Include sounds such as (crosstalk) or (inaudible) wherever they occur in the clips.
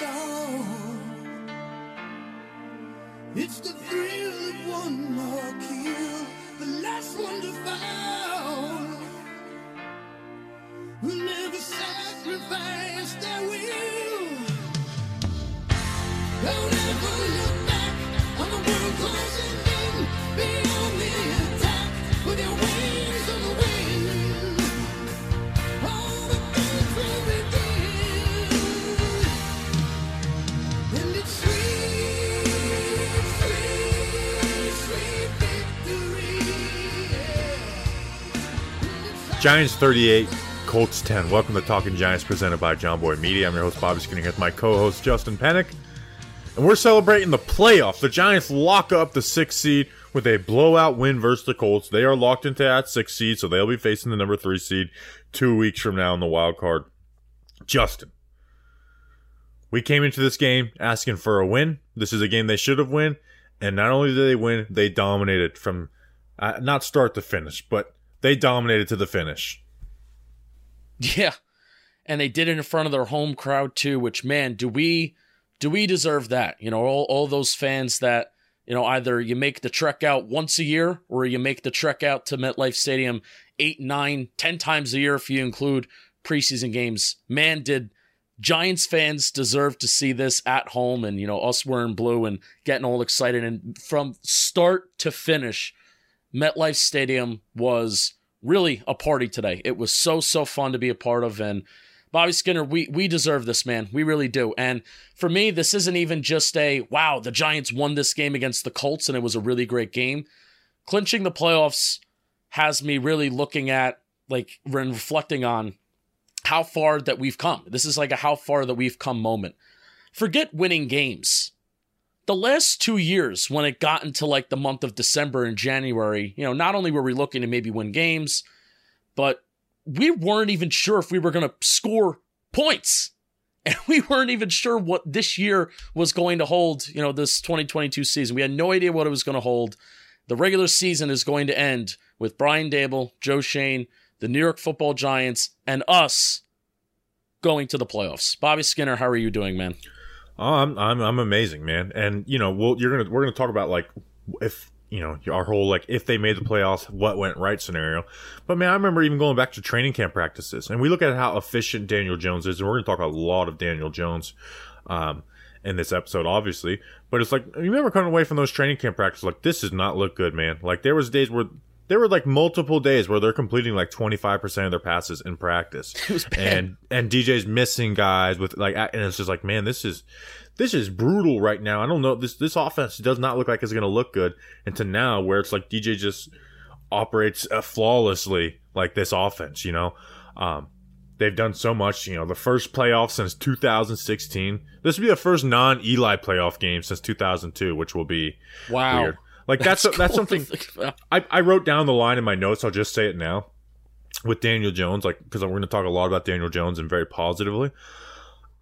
song. It's the thrill of one more kill, the last one to fall. Who never sacrifice their will. Don't ever look Giants 38, Colts 10. Welcome to Talking Giants presented by Jomboy Media. I'm your host, Bobby Skinner, with my co host, Justin Penik. And we're celebrating the playoffs. The Giants lock up the sixth seed with a blowout win versus the Colts. They are locked into that sixth seed, so they'll be facing the number three seed two weeks from now in the wild card. Justin, we came into this game asking for a win. This is a game they should have won. And not only did they win, they dominated from uh, not start to finish, but they dominated to the finish. Yeah. And they did it in front of their home crowd too, which man, do we do we deserve that? You know, all, all those fans that, you know, either you make the trek out once a year or you make the trek out to MetLife Stadium eight, nine, ten times a year if you include preseason games. Man, did Giants fans deserve to see this at home and, you know, us wearing blue and getting all excited. And from start to finish, MetLife Stadium was really a party today. It was so so fun to be a part of and Bobby Skinner, we we deserve this, man. We really do. And for me, this isn't even just a wow, the Giants won this game against the Colts and it was a really great game. Clinching the playoffs has me really looking at like reflecting on how far that we've come. This is like a how far that we've come moment. Forget winning games the last two years when it got into like the month of December and January, you know, not only were we looking to maybe win games, but we weren't even sure if we were going to score points. (laughs) And we weren't even sure what this year was going to hold, you know, this 2022 season. We had no idea what it was going to hold. The regular season is going to end with Brian Daboll, Joe Schoen, the New York football giants, and us going to the playoffs. Bobby Skinner, how are you doing, man? Oh, I'm I'm I'm amazing, man. And you know, we'll you're gonna we're gonna talk about like if you know our whole like if they made the playoffs, what went right scenario. But man, I remember even going back to training camp practices, and we look at how efficient Daniel Jones is, and we're gonna talk a lot of Daniel Jones. Um, in this episode, obviously, but it's like you remember coming away from those training camp practices, like this does not look good, man. Like there was days where there were like multiple days where they're completing like 25% of their passes in practice. (laughs) It was bad. And and DJ's missing guys with like and it's just like, man, this is this is brutal right now. I don't know this this offense does not look like it's going to look good until now where it's like DJ just operates uh, flawlessly like this offense, you know. Um they've done so much, you know, the first playoff since 2016. This will be the first non-Eli playoff game since 2002, which will be Wow. weird. Like that's that's, cool to something. I, I wrote down the line in my notes. I'll just say it now with Daniel Jones, like because we're going to talk a lot about Daniel Jones and very positively.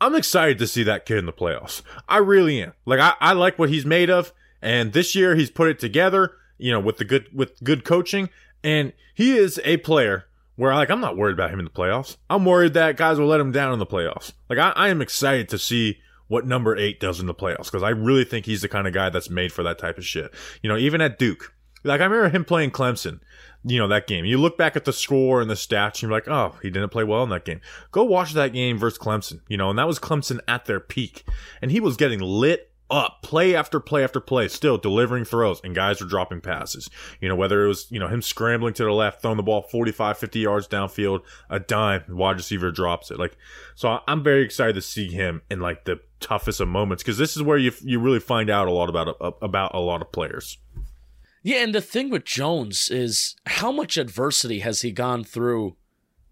I'm excited to see that kid in the playoffs. I really am. Like I, I like what he's made of, and this year he's put it together. You know, with the good with good coaching, and he is a player where like I'm not worried about him in the playoffs. I'm worried that guys will let him down in the playoffs. Like I, I am excited to see what number eight does in the playoffs because I really think he's the kind of guy that's made for that type of shit. You know, even at Duke, like I remember him playing Clemson. You know that game. You look back at the score and the stats, and you're like, "Oh, he didn't play well in that game." Go watch that game versus Clemson. You know, and that was Clemson at their peak, and he was getting lit up, play after play after play, still delivering throws, and guys were dropping passes. You know, whether it was you know him scrambling to the left, throwing the ball 45, 50 yards downfield, a dime, wide receiver drops it. Like, so I'm very excited to see him in like the toughest of moments because this is where you you really find out a lot about uh, about a lot of players. Yeah, and the thing with Jones is how much adversity has he gone through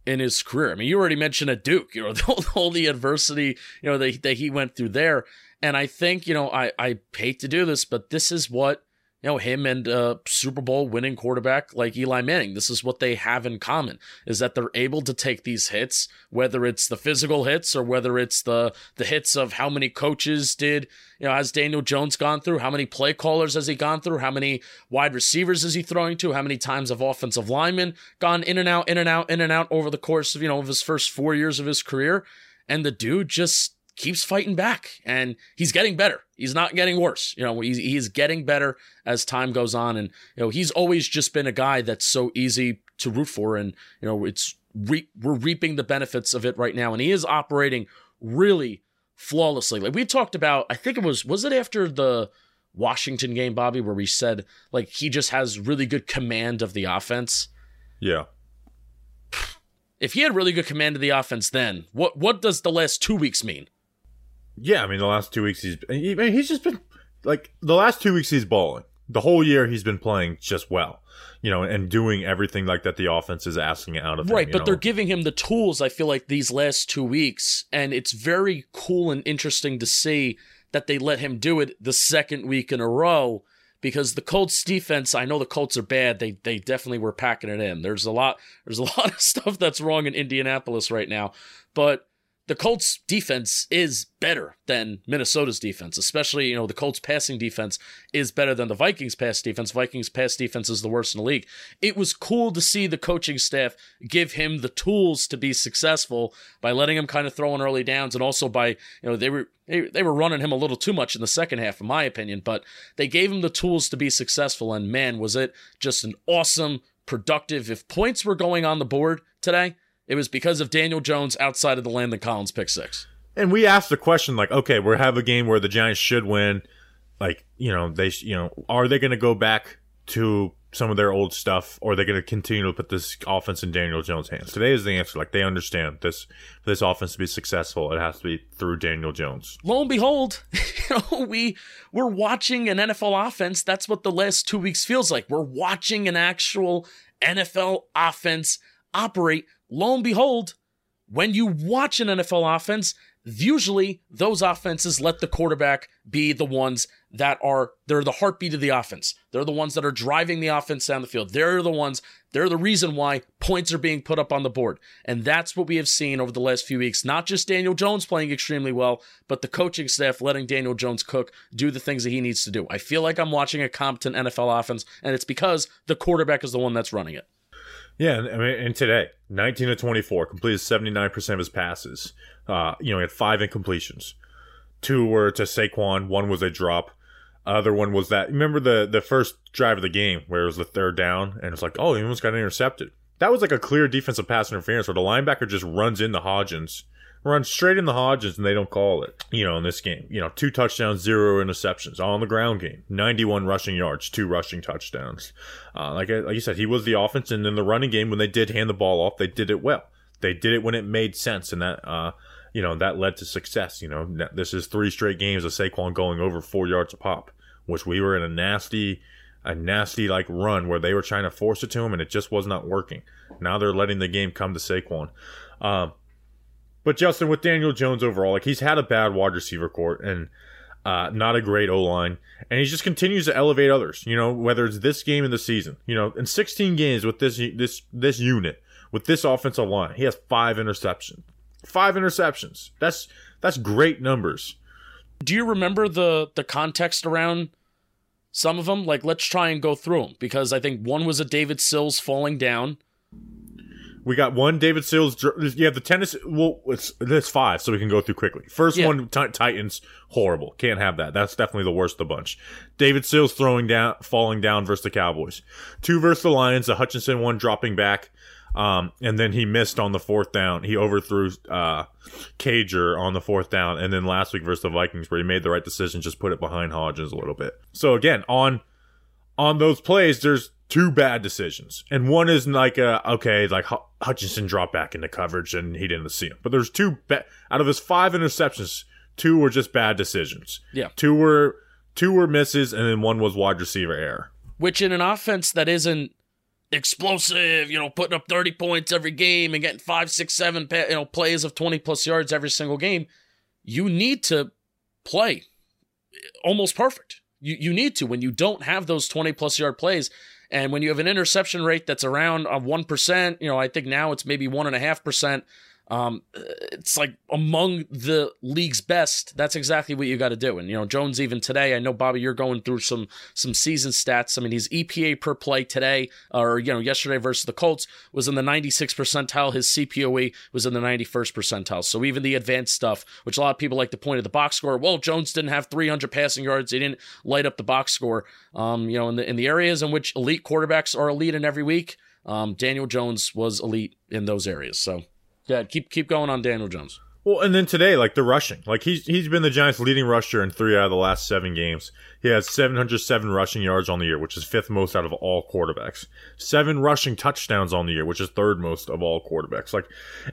in his career? I mean, you already mentioned at Duke, you know, (laughs) all, all the adversity, you know, that, that he went through there. And I think, you know, I, I hate to do this, but this is what, you know, him and a Super Bowl winning quarterback like Eli Manning, this is what they have in common is that they're able to take these hits, whether it's the physical hits or whether it's the the hits of how many coaches did, you know, has Daniel Jones gone through, how many play callers has he gone through, how many wide receivers is he throwing to, how many times have offensive linemen gone in and out, in and out, in and out over the course of, you know, of his first four years of his career. And the dude just keeps fighting back and he's getting better. He's not getting worse. You know, he's, he's getting better as time goes on. And, you know, he's always just been a guy that's so easy to root for. And, you know, it's, re- we're reaping the benefits of it right now. And he is operating really flawlessly. Like we talked about, I think it was, was it after the Washington game, Bobby, where we said like he just has really good command of the offense? Yeah. If he had really good command of the offense then, what what does the last two weeks mean? Yeah, I mean the last two weeks he's he, I mean, he's just been like the last two weeks he's balling. The whole year he's been playing just well, you know, and doing everything like that the offense is asking out of him. Right, but know? they're giving him the tools, I feel like, these last two weeks. And it's very cool and interesting to see that they let him do it the second week in a row because the Colts defense, I know the Colts are bad. They they definitely were packing it in. There's a lot there's a (laughs) lot of stuff that's wrong in Indianapolis right now. But the Colts defense is better than Minnesota's defense, especially, you know, the Colts passing defense is better than the Vikings pass defense. Vikings pass defense is the worst in the league. It was cool to see the coaching staff give him the tools to be successful by letting him kind of throw in early downs and also by, you know, they were they, they were running him a little too much in the second half, in my opinion, but they gave him the tools to be successful. And man, was it just an awesome, productive. If points were going on the board today, it was because of Daniel Jones outside of the Landon Collins pick six. And we asked the question like, okay, we have a game where the Giants should win. Like, you know, they, you know, are they going to go back to some of their old stuff, or are they going to continue to put this offense in Daniel Jones' hands? Today is the answer. Like, they understand this for this offense to be successful, it has to be through Daniel Jones. Lo and behold, (laughs) you know, we we're watching an NFL offense. That's what the last two weeks feels like. We're watching an actual NFL offense operate. Lo and behold, when you watch an NFL offense, usually those offenses let the quarterback be the ones that are they're the heartbeat of the offense. They're the ones that are driving the offense down the field. They're the ones, they're the reason why points are being put up on the board. And that's what we have seen over the last few weeks. Not just Daniel Jones playing extremely well, but the coaching staff letting Daniel Jones cook, do the things that he needs to do. I feel like I'm watching a competent NFL offense, and it's because the quarterback is the one that's running it. Yeah, and, I mean, and today, 19 to 24, completed 79% of his passes. Uh, you know, he had five incompletions. Two were to Saquon, one was a drop. Other one was that, remember the, the first drive of the game where it was the third down and it's like, oh, he almost got intercepted. That was like a clear defensive pass interference where the linebacker just runs into Hodgins, runs straight in the Hodgins and they don't call it, you know, in this game. You know, two touchdowns, zero interceptions. On the ground game, 91 rushing yards, two rushing touchdowns. Uh, like, I- like you said, he was the offense, and in the running game, when they did hand the ball off, they did it well. They did it when it made sense, and that, uh, you know, that led to success. You know, this is three straight games of Saquon going over four yards a pop, which we were in a nasty, a nasty like run where they were trying to force it to him, and it just was not working. Now they're letting the game come to Saquon. Um, but Justin, with Daniel Jones overall, like he's had a bad wide receiver court and uh, not a great O line, and he just continues to elevate others. You know, whether it's this game in the season, you know, in 16 games with this this this unit with this offensive line, he has five interceptions. Five interceptions. That's that's great numbers. Do you remember the the context around some of them? Like, let's try and go through them because I think one was a David Sills falling down. We got one David Sills. Yeah, have the tennis. Well, it's there's five, so we can go through quickly. First Yeah. one, Ti- Titans, horrible. Can't have that. That's definitely the worst of the bunch. David Sills throwing down, falling down versus the Cowboys. Two versus the Lions. The Hutchinson one dropping back, um, and then he missed on the fourth down. He overthrew uh, Cager on the fourth down, and then last week versus the Vikings, where he made the right decision, just put it behind Hodgins a little bit. So again, on on those plays, there's two bad decisions, and one is like a okay, like Hu- Hutchinson dropped back into coverage and he didn't see him. But there's two ba- out of his five interceptions, two were just bad decisions. Yeah. two were two were misses, and then one was wide receiver error. which in an offense that isn't explosive, you know, putting up 30 points every game and getting five, six, seven, you know, plays of 20 plus yards every single game, you need to play almost perfect. You, you need to when you don't have those 20 plus yard plays. And when you have an interception rate that's around uh, 1%, you know, I think now it's maybe 1.5%. Um, it's like among the league's best. That's exactly what you got to do. And you know, Jones even today. I know Bobby, you're going through some some season stats. I mean, his EPA per play today, or you know, yesterday versus the Colts was in the 96 percentile. His CPOE was in the 91st percentile. So even the advanced stuff, which a lot of people like to point at the box score. Well, Jones didn't have 300 passing yards. He didn't light up the box score. Um, you know, in the in the areas in which elite quarterbacks are elite in every week, um, Daniel Jones was elite in those areas. So. Yeah, keep keep going on Daniel Jones. Well, and then today, like the rushing, like he's he's been the Giants' leading rusher in three out of the last seven games. He has 707 rushing yards on the year, which is fifth most out of all quarterbacks. Seven rushing touchdowns on the year, which is third most of all quarterbacks. Like,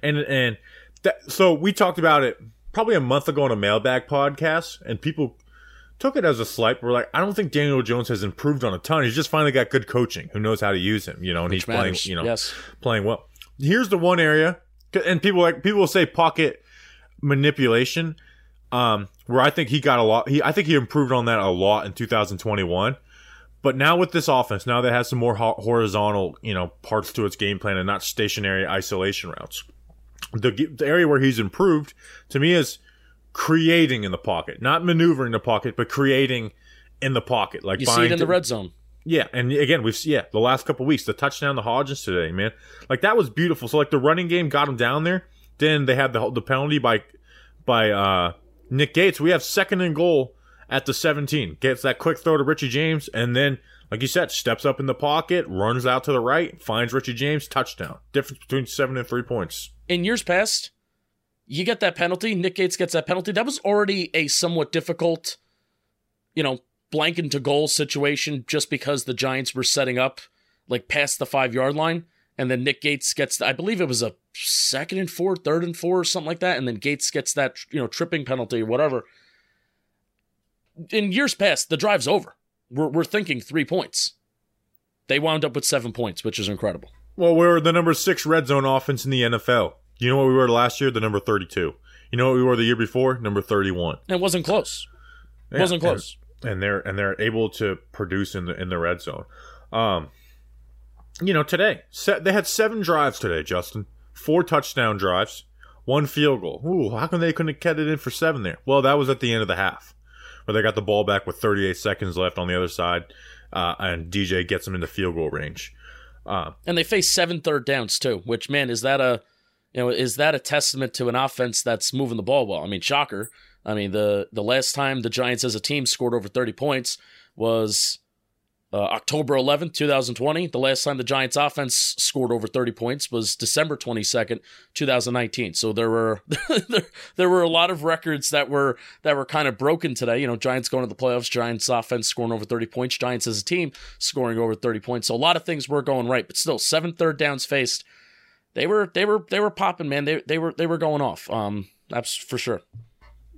and and that, so we talked about it probably a month ago on a mailbag podcast, and people took it as a slight. We're like, I don't think Daniel Jones has improved on a ton. He's just finally got good coaching, who knows how to use him, you know, and Which he's playing, you know, Yes. playing well. Here's the one area, and people like people will say pocket manipulation, um, where I think he got a lot. He I think he improved on that a lot in 2021. But now with this offense, now that has some more ho- horizontal, you know, parts to its game plan and not stationary isolation routes. The, the area where he's improved to me is creating in the pocket, not maneuvering the pocket, but creating in the pocket. Like You see it in the red zone. Yeah, and again, we've yeah the last couple weeks, the touchdown to Hodgins today, man, like that was beautiful. So like the running game got him down there. Then they had the the penalty by by uh Nick Gates. We have second and goal at the 17. Gets that quick throw to Richie James, and then like you said, steps up in the pocket, runs out to the right, finds Richie James, touchdown. Difference between seven and three points. In years past, you get that penalty. Nick Gates gets that penalty. That was already a somewhat difficult, you know, blank into goal situation just because the Giants were setting up like past the five yard line. And then Nick Gates gets, I believe it was a second and four, third and four, or something like that. And then Gates gets that, you know, tripping penalty or whatever. In years past, the drive's over. We're, we're thinking three points. They wound up with seven points, which is incredible. Well, we're the number six red zone offense in the NFL. You know what we were last year? The number 32. You know what we were the year before? Number 31. And it wasn't close. It Yeah, wasn't close. And they're and they're able to produce in the in the red zone. Um, you know, today se- they had seven drives today, Justin. Four touchdown drives, one field goal. Ooh, how come they couldn't get it in for seven there? Well, that was at the end of the half, where they got the ball back with 38 seconds left on the other side, uh, and DJ gets them into field goal range. Uh, and they face seven third downs too. Which man is that a you know is that a testament to an offense that's moving the ball well? I mean, shocker. I mean the the last time the Giants as a team scored over thirty points was uh, October eleventh, two thousand twenty. The last time the Giants offense scored over thirty points was December twenty second, two thousand nineteen. So there were (laughs) there, there were a lot of records that were that were kind of broken today. You know, Giants going to the playoffs, Giants offense scoring over 30 points, Giants as a team scoring over 30 points. So a lot of things were going right, but still seven third downs faced. They were they were they were popping, man. They they were they were going off. Um that's for sure.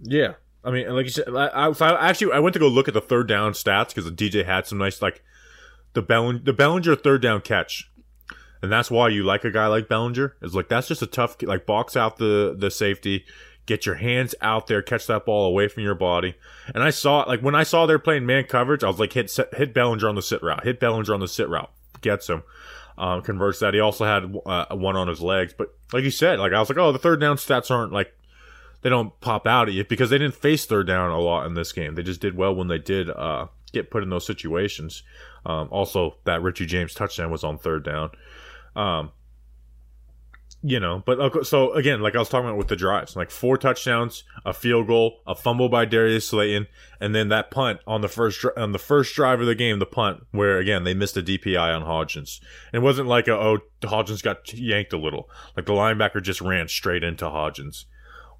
Yeah, I mean, like you said, I, I, I actually I went to go look at the third down stats because the DJ had some nice like the Bell the Bellinger third down catch, and that's why you like a guy like Bellinger. Is like that's just a tough like box out the the safety, get your hands out there, catch that ball away from your body. And I saw like when I saw they're playing man coverage, I was like hit hit Bellinger on the sit route, hit Bellinger on the sit route, gets him. Um, converts that. He also had uh, one on his legs, but like you said, like I was like, oh, the third down stats aren't like they don't pop out at you because they didn't face third down a lot in this game. They just did well when they did uh, get put in those situations. Um, also, that Richie James touchdown was on third down. Um, you know, but okay, so again, like I was talking about with the drives, like four touchdowns, a field goal, a fumble by Darius Slayton, and then that punt on the first on the first drive of the game, the punt where again they missed a DPI on Hodgins. It wasn't like a oh Hodgins got yanked a little, like the linebacker just ran straight into Hodgins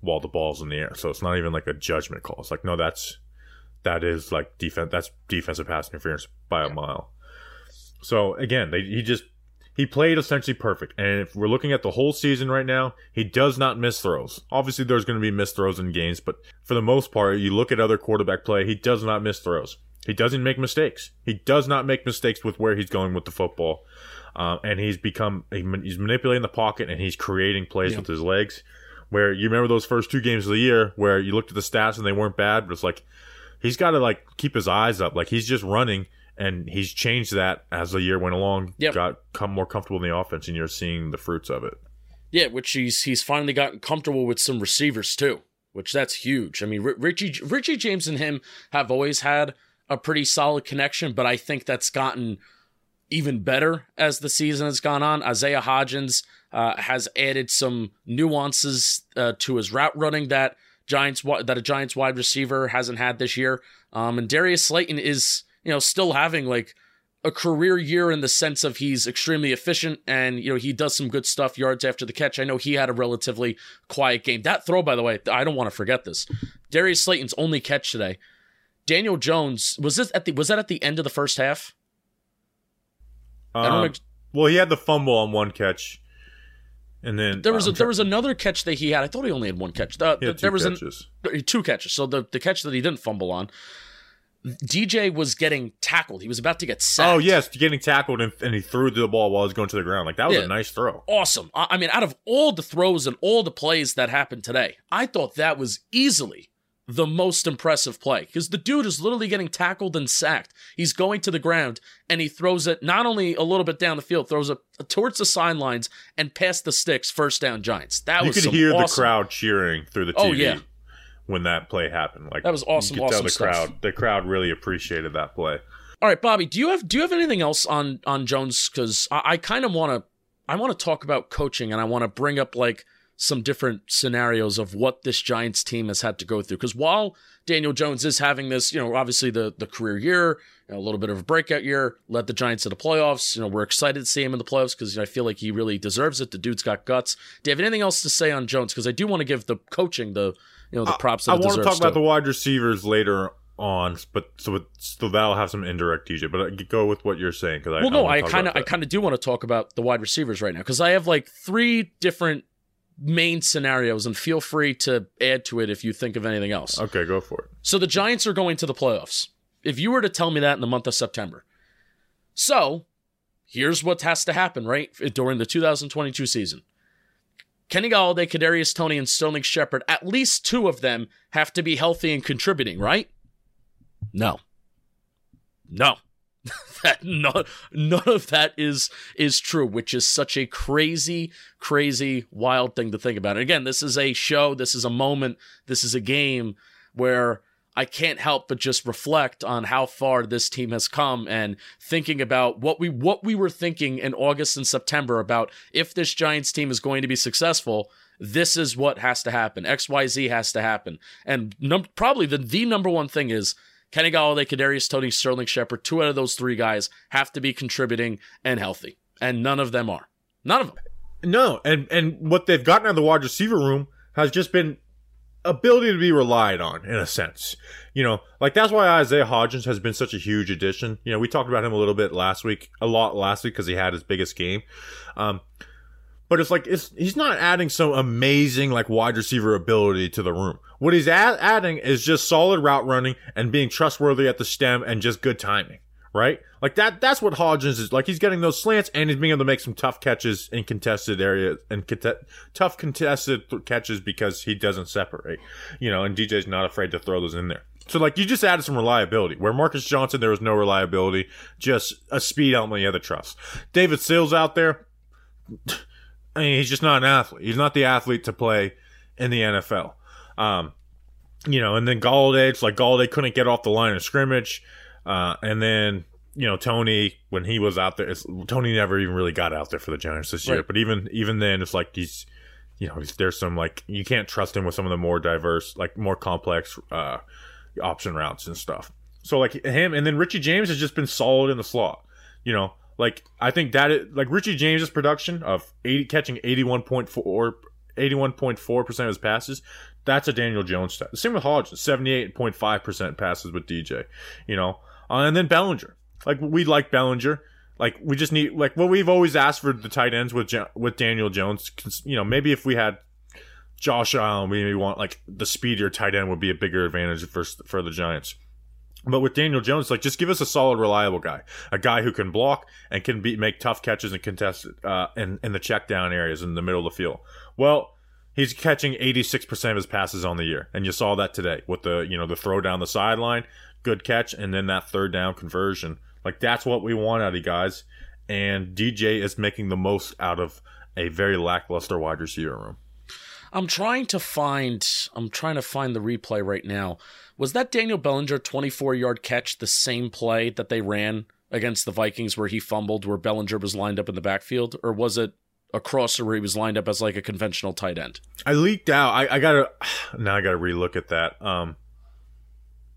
while the ball's in the air. So it's not even like a judgment call. It's like no, that's that is like defense. That's defensive pass interference by a mile. So again, they, he just he played essentially perfect. And if we're looking at the whole season right now, he does not miss throws. Obviously, there's going to be missed throws in games, but for the most part, you look at other quarterback play, he does not miss throws. He doesn't make mistakes. He does not make mistakes with where he's going with the football. Um, and he's become he's manipulating the pocket and he's creating plays Yeah. with his legs. Where you remember those first two games of the year where you looked at the stats and they weren't bad, but it's like he's got to like keep his eyes up. Like he's just running, and he's changed that as the year went along. Yep. Got come more comfortable in the offense, and you're seeing the fruits of it. Yeah, which he's he's finally gotten comfortable with some receivers too, which that's huge. I mean, Richie Richie James and him have always had a pretty solid connection, but I think that's gotten even better as the season has gone on. Isaiah Hodgins uh, has added some nuances uh, to his route running that Giants that a Giants wide receiver hasn't had this year. Um, and Darius Slayton is you know still having like a career year in the sense of he's extremely efficient and you know he does some good stuff yards after the catch. I know he had a relatively quiet game. That throw, by the way, I don't want to forget this. Darius Slayton's only catch today. Daniel Jones was this at the was that at the end of the first half? I don't Um, know. well, he had the fumble on one catch, and then There was a, I'm there was another catch that he had. I thought he only had one catch. The- he had two there was an, two catches. So the the catch that he didn't fumble on, DJ was getting tackled. He was about to get sacked. Oh yes, getting tackled and, and he threw the ball while he was going to the ground. Like that was Yeah. a nice throw. awesome. I I mean, out of all the throws and all the plays that happened today, I thought that was easily the most impressive play because the dude is literally getting tackled and sacked. He's going to the ground and he throws it not only a little bit down the field, throws it towards the sidelines and past the sticks. First down, Giants. That You was you could hear the crowd cheering through the TV Oh, yeah. when that play happened. Like That was awesome, You could tell the stuff. crowd. The crowd really appreciated that play. All right, Bobby, do you have do you have anything else on on Jones? Because I, I kind of want to I want to talk about coaching and I want to bring up like some different scenarios of what this Giants team has had to go through. Because while Daniel Jones is having this, you know, obviously the the career year, you know, a little bit of a breakout year, led the Giants to the playoffs. You know, we're excited to see him in the playoffs because I feel like he really deserves it. The dude's got guts. Do you have anything else to say on Jones? Because I do want to give the coaching the you know the props that I want to talk about the wide receivers later on, but so, so that'll have some indirect DJ. But uh, go with what you're saying because I Well, no, I kind of, I kind of do want to talk about the wide receivers right now because I have like three different main scenarios, and feel free to add to it if you think of anything else. Okay, go for it. So the Giants are going to the playoffs. If you were to tell me that in the month of September, so here's what has to happen right during the 2022 season. Kenny Golladay, Kadarius Toney, and Sterling Shepard, at least two of them have to be healthy and contributing, right? No. No. (laughs) that none, none of that is is true, which is such a crazy, crazy, wild thing to think about. And again, this is a show, this is a moment, this is a game where I can't help but just reflect on how far this team has come and thinking about what we what we were thinking in August and September about if this Giants team is going to be successful, this is what has to happen. XYZ has to happen. And num- probably the the number one thing is Kenny Golladay, Kadarius Toney, Sterling Shepard, two out of those three guys have to be contributing and healthy. And none of them are. None of them. No, and and what they've gotten out of the wide receiver room has just been ability to be relied on in a sense. You know, like that's why Isaiah Hodgins has been such a huge addition. You know, we talked about him a little bit last week, a lot last week because he had his biggest game. Um, but it's like it's he's not adding some amazing like wide receiver ability to the room. What he's add, adding is just solid route running and being trustworthy at the stem and just good timing, right? Like that. That's what Hodgins is like. He's getting those slants and he's being able to make some tough catches in contested areas and conte- tough contested th- catches because he doesn't separate, you know. And DJ's not afraid to throw those in there. So like you just added some reliability. Where Marcus Johnson there was no reliability, just a speed element you had to trust. David Sills out there. I mean, he's just not an athlete. He's not the athlete to play in the NFL. Um, you know, and then Golladay, it's like Golladay couldn't get off the line of scrimmage. Uh, and then, you know, Toney, when he was out there, it's, Toney never even really got out there for the Giants this year. Right. But even, even then, it's like he's, you know, he's, there's some like, you can't trust him with some of the more diverse, like more complex, uh, option routes and stuff. So like him, and then Richie James has just been solid in the slot. You know, like I think that is, like Richie James's production of 80 catching 81.4 81.4% of his passes, that's a Daniel Jones stat. The same with Hodgins, 78.5% passes with DJ, you know. Uh, and then Bellinger. Like we like Bellinger. Like we just need like what we've always asked for the tight ends with with Daniel Jones, you know, maybe if we had Josh Allen, we want like the speedier tight end would be a bigger advantage for for the Giants. But with Daniel Jones, like just give us a solid, reliable guy, a guy who can block and can be make tough catches and contest uh, in in the check down areas in the middle of the field. Well, he's catching eighty six percent of his passes on the year, and you saw that today with the you know the throw down the sideline, good catch, and then that third down conversion. Like that's what we want out of you guys, and DJ is making the most out of a very lackluster wide receiver room. I'm trying to find I'm trying to find the replay right now. Was that Daniel Bellinger 24 yard catch the same play that they ran against the Vikings where he fumbled where Bellinger was lined up in the backfield or was it a crosser where he was lined up as like a conventional tight end? I leaked out. I, I gotta (sighs) now. I gotta relook at that. Um,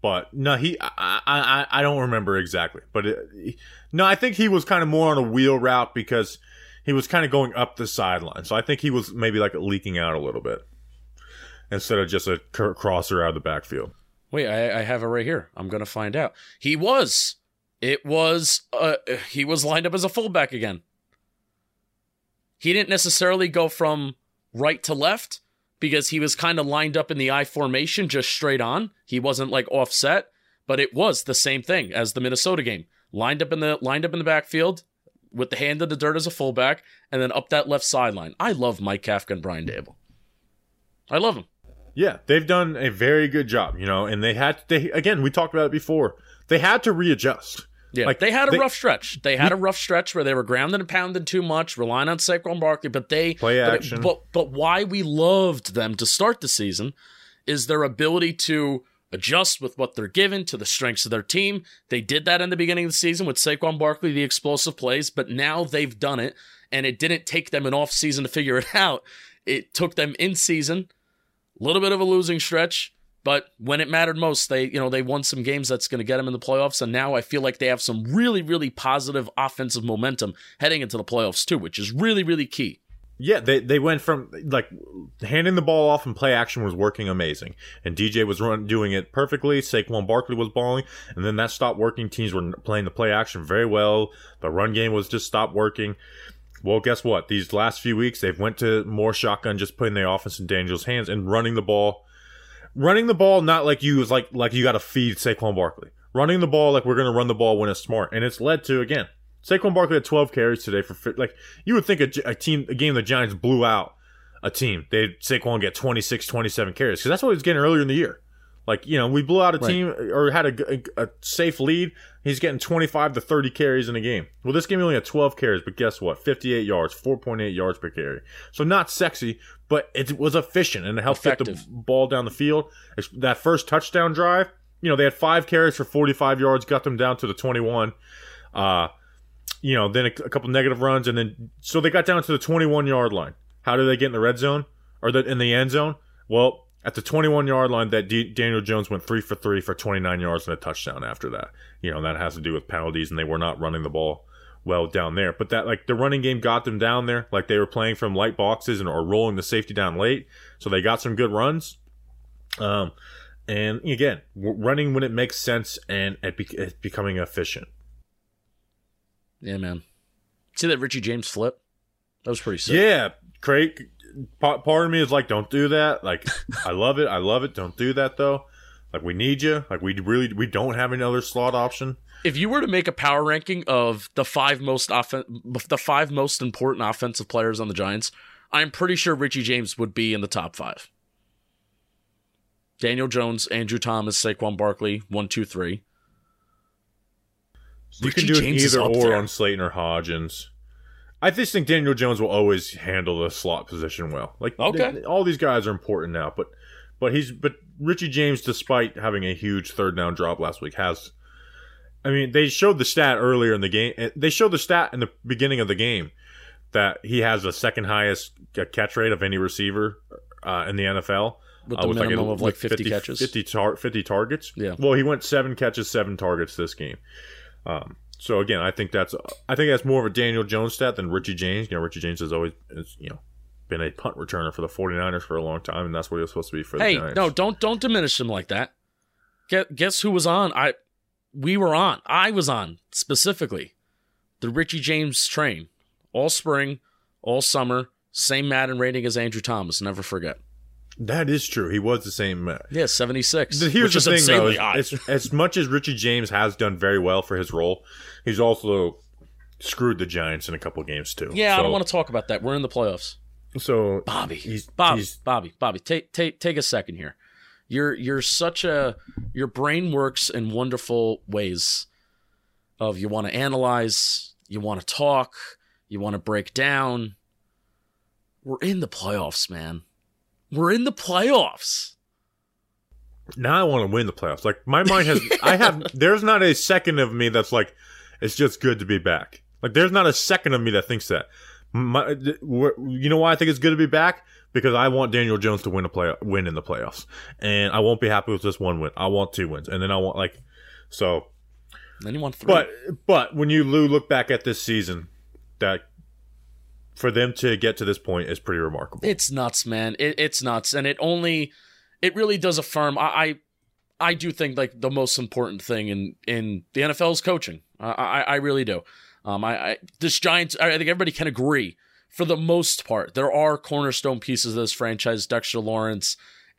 but no, he. I I I don't remember exactly. But it, no, I think he was kind of more on a wheel route because he was kind of going up the sideline. So I think he was maybe like leaking out a little bit instead of just a crosser out of the backfield. Wait, I, I have it right here. I'm gonna find out. He was. It was. Uh, he was lined up as a fullback again. He didn't necessarily go from right to left because he was kind of lined up in the I formation, just straight on. He wasn't like offset, but it was the same thing as the Minnesota game. Lined up in the lined up in the backfield with the hand in the dirt as a fullback, and then up that left sideline. I love Mike Kafka and Brian Daboll. I love them. Yeah, they've done a very good job, you know, and they had they again, we talked about it before. They had to readjust. Yeah, Like, they had a they- rough stretch. They had a rough stretch where they were grounded and pounded too much, relying on Saquon Barkley. But they Play but- action. But, but why we loved them to start the season is their ability to adjust with what they're given to the strengths of their team. They did that in the beginning of the season with Saquon Barkley, the explosive plays. But now they've done it, and it didn't take them an off season to figure it (laughs) out. It took them in season, a little bit of a losing stretch. But when it mattered most, they you know they won some games that's going to get them in the playoffs, and now I feel like they have some really really positive offensive momentum heading into the playoffs too, which is really really key. Yeah, they they went from like handing the ball off and play action was working amazing, and DJ was run doing it perfectly. Saquon Barkley was balling, and then that stopped working. Teams were playing the play action very well. The run game was just stopped working. Well, guess what? These last few weeks they've went to more shotgun, just putting the offense in Daniel's hands and running the ball. Running the ball not like you was like like you got to feed Saquon Barkley. Running the ball like we're gonna run the ball when it's smart, and it's led to again Saquon Barkley had 12 carries today for like you would think a, a team a game the Giants blew out a team. They Saquon get 26 27 carries cuz that's what he was getting earlier in the year. Like, you know, we blew out a Right. team or had a, a, a safe lead. He's getting 25 to 30 carries in a game. Well, this game he only had 12 carries, but guess what? 58 yards, 4.8 yards per carry. So not sexy, but it was efficient and it helped get the ball down the field. That first touchdown drive, you know, they had five carries for 45 yards, got them down to the 21. Uh, you know, then a, a couple negative runs, and then so they got down to the 21 yard line. How did they get in the red zone or the, in the end zone? Well, at the 21 yard line, that D- Daniel Jones went three for three for 29 yards and a touchdown after that. You know, that has to do with penalties, and they were not running the ball well down there. But that, like, the running game got them down there. Like, they were playing from light boxes and or rolling the safety down late. So they got some good runs. Um, and again, running when it makes sense and it, be- it's becoming efficient. Yeah, man. See that Richie James flip? That was pretty sick. Yeah, Craig. Pa- Part of me is like, don't do that. Like, (laughs) I love it. I love it. Don't do that though. Like, we need you. Like, we really we don't have another slot option. If you were to make a power ranking of the five most offen- the five most important offensive players on the Giants, I'm pretty sure Richie James would be in the top five. Daniel Jones, Andrew Thomas, Saquon Barkley, one, two, three. You Richie can do James either or there. on Slayton or Hodgins. I just think Daniel Jones will always handle the slot position well. Like, Okay. th- all these guys are important now, but but he's but Richie James, despite having a huge third down drop last week, has. I mean, they showed the stat earlier in the game. eh, They showed the stat in the beginning of the game that he has the second highest uh, catch rate of any receiver uh, in the NFL. With uh, the like minimum a- of like with 50, catches. 50, tar- 50 targets. Yeah. Well, he went seven catches, seven targets this game. Um, so again, I think that's I think that's more of a Daniel Jones stat than Richie James. You know, Richie James has always is, you know been a punt returner for the 49ers for a long time, and that's what he was supposed to be for the Hey, no, don't don't diminish him like that. Guess, guess who was on? I we were on. I was on specifically the Richie James train all spring, all summer. Same Madden rating as Andrew Thomas. Never forget. That is true. He was the same. Uh, Yeah, seventy six. Here's which the is thing, though. As, as much as Richie James has done very well for his role, he's also screwed the Giants in a couple games too. yeah, I don't want to talk about that. We're in the playoffs. So Bobby, He's- Bobby, he's- Bobby, Bobby. Take take take a second here. You're you're such a your brain works in wonderful ways. Of you want to analyze, you want to talk, you want to break down. We're in the playoffs, man. We're in the playoffs. Now I want to win the playoffs. Like my mind has, (laughs) I have. There's not a second of me that's like, it's just good to be back. Like there's not a second of me that thinks that. My, uh, you know why I think it's good to be back? Because I want Daniel Jones to win a play, win in the playoffs, and I won't be happy with just one win. I want two wins, and then I want like, so. Then you want three. But but when you Lou, look back at this season, that for them to get to this point is pretty remarkable. It's nuts, man. It, it's nuts, and it only, it really does affirm. I, I, I do think like the most important thing in in the NFL is coaching. I, I, I really do. Um, I, I this Giants. I think everybody can agree for the most part. There are cornerstone pieces of this franchise. Dexter Lawrence.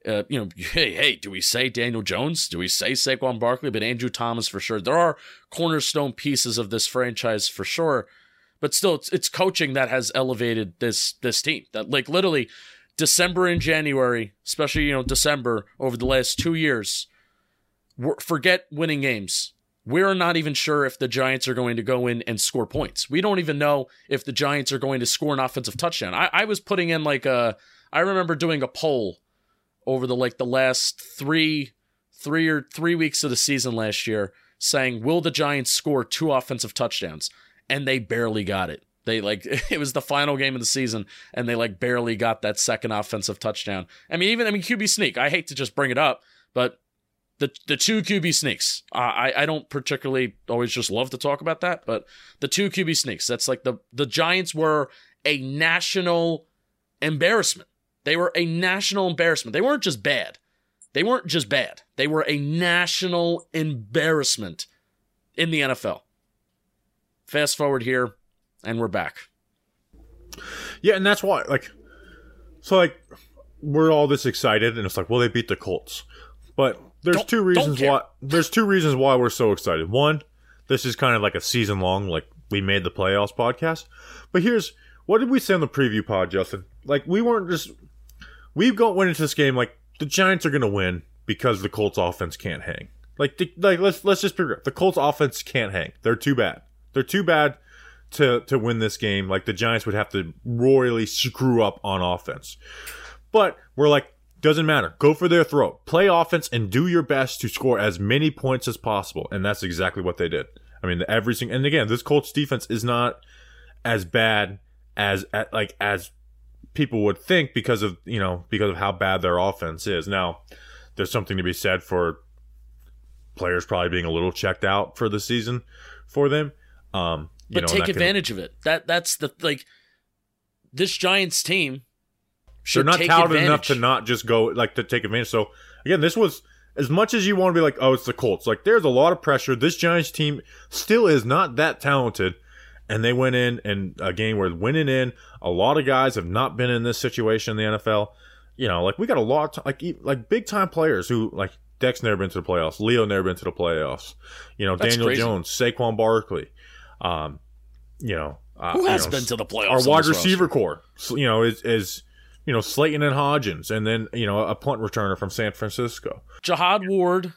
Uh, you know, (laughs) hey, hey, do we say Daniel Jones? Do we say Saquon Barkley? But Andrew Thomas for sure. There are cornerstone pieces of this franchise for sure but still it's, it's coaching that has elevated this this team. That like literally december and january especially you know december over the last two years forget winning games. We're not even sure if the giants are going to go in and score points. We don't even know if the giants are going to score an offensive touchdown. I, I was putting in like a i remember doing a poll over the like the last three three or three weeks of the season last year saying will the giants score two offensive touchdowns and they barely got it. They like (laughs) it was the final game of the season, and they like barely got that second offensive touchdown. I mean, even I mean QB sneak. I hate to just bring it up, but the the two QB sneaks. Uh, I I don't particularly always just love to talk about that, but the two QB sneaks. That's like the the Giants were a national embarrassment. They were a national embarrassment. They weren't just bad. They weren't just bad. They were a national embarrassment in the NFL. Fast forward here, and we're back. Yeah, and that's why, like, so like we're all this excited, and it's like, well, they beat the Colts, but there's Don't- two reasons why. There's two reasons why we're so excited. One, this is kind of like a season long, like we made the playoffs podcast. But here's what did we say on the preview pod, Justin? Like we weren't just we go went into this game like the Giants are going to win because the Colts offense can't hang. Like the, like let's let's just be real. The Colts offense can't hang. They're too bad. They're too bad to to win this game. Like the Giants would have to royally screw up on offense. But we're like, doesn't matter. Go for their throat. Play offense and do your best to score as many points as possible. And that's exactly what they did. I mean, every single and again, this Colts defense is not as bad as like as people would think because of you know because of how bad their offense is. Now, there's something to be said for players probably being a little checked out for the season for them. Um, you but know, take advantage of it. That that's the like this Giants team they're not talented enough to not just go like to take advantage. So again, this was as much as you want to be like, oh, it's the Colts. Like there's a lot of pressure. This Giants team still is not that talented, and they went in and a game where winning in. A lot of guys have not been in this situation in the NFL. You know, like we got a lot of, like like big time players who like Dex never been to the playoffs. Leo never been to the playoffs. You know, That's Daniel crazy. Jones, Saquon Barkley. Um, you know, uh, Who has know, been to the playoffs? our wide receiver roster? core, you know, is is you know Slayton and Hodgins, and then you know a punt returner from San Francisco. Jihad Ward.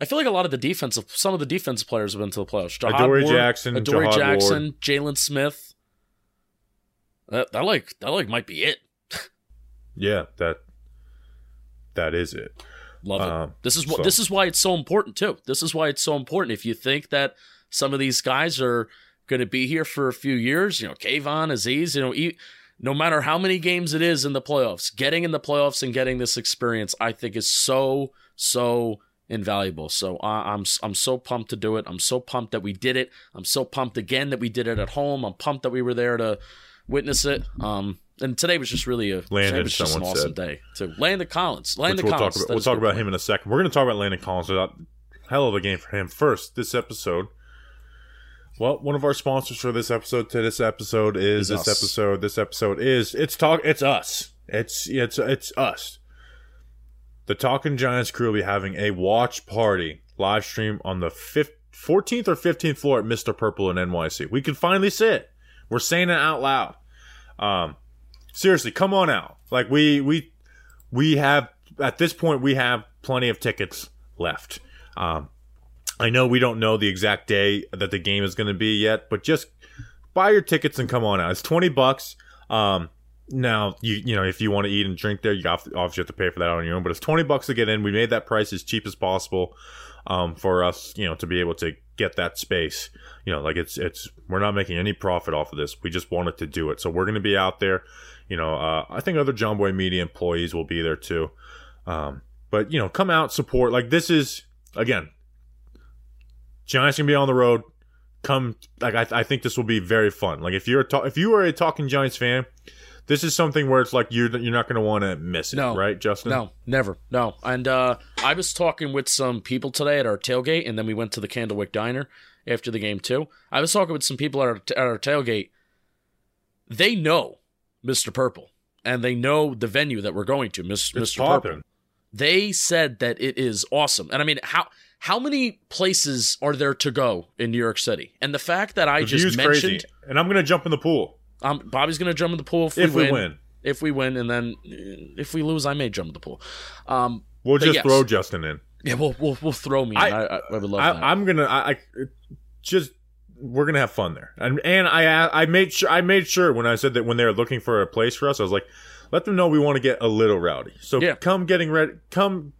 I feel like a lot of the defensive, some of the defensive players have been to the playoffs. Jihad Adoree Ward, Jackson, Adoree Jihad Jackson, Jaylon Smith. That, that like that like might be it. Yeah, that that is it. Love it. Um, this is what so- this is why it's so important too. This is why it's so important. If you think that some of these guys are going to be here for a few years, you know, Kayvon, Azeez, you know, e- no matter how many games it is in the playoffs, getting in the playoffs and getting this experience, I think is so so invaluable. So I I'm I'm so pumped to do it. I'm so pumped that we did it. I'm so pumped again that we did it at home. I'm pumped that we were there to witness it. Um, and today was just really a Landon, was just an someone awesome said. day. So Landon Collins, Landon we'll Collins. talk about. We'll talk about him in a second. We're going to talk about Landon Collins. Without hell of a game for him. First, this episode. Well, one of our sponsors for this episode to this episode is, Is this us. episode. This episode is it's talk. It's us. It's it's it's us. The Talking Giants crew will be having a watch party live stream on the fifth, 14th or 15th floor at Mr. Purple in NYC. We can finally say it. We're saying it out loud. Um, seriously, come on out. Like we we we have at this point we have plenty of tickets left. Um, I know we don't know the exact day that the game is going to be yet, but just buy your tickets and come on out. It's twenty bucks. Um, Now you you know if you want to eat and drink there, you obviously have to pay for that on your own. But it's twenty bucks to get in. We made that price as cheap as possible um, for us, you know, to be able to get that space. You know, like it's it's we're not making any profit off of this. We just wanted to do it. So we're going to be out there. You know, uh, I think other Jomboy Media employees will be there too. Um, but you know, come out support. Like this is again, Giants gonna be on the road. Come, like I, I think this will be very fun. Like if you're a ta- if you are a talking Giants fan, this is something where it's like you're you're not gonna want to miss it, No. right, Justin? No, never. No. And uh, I was talking with some people today at our tailgate, and then we went to the Candlewick Diner after the game, too. I was talking with some people at our, at our tailgate. They know Mr. Purple, and they know the venue that we're going to, Miss, Mr. Purple. They said that it is awesome. And I mean, how. How many places are there to go in New York City? And the fact that I The just mentioned, crazy, and I'm gonna jump in the pool um, Bobby's going to jump in the pool if, if we, win. win. If we win, and then uh, if we lose, I may jump in the pool. Um, We'll just yes. throw Justin in. yeah, we'll we'll, we'll throw me. I, I, I would love I, that. I'm gonna I, I just we're gonna have fun there, and and I I made sure I made sure when I said that when they were looking for a place for us, I was like, let them know we want to get a little rowdy. So Yeah. come getting ready, come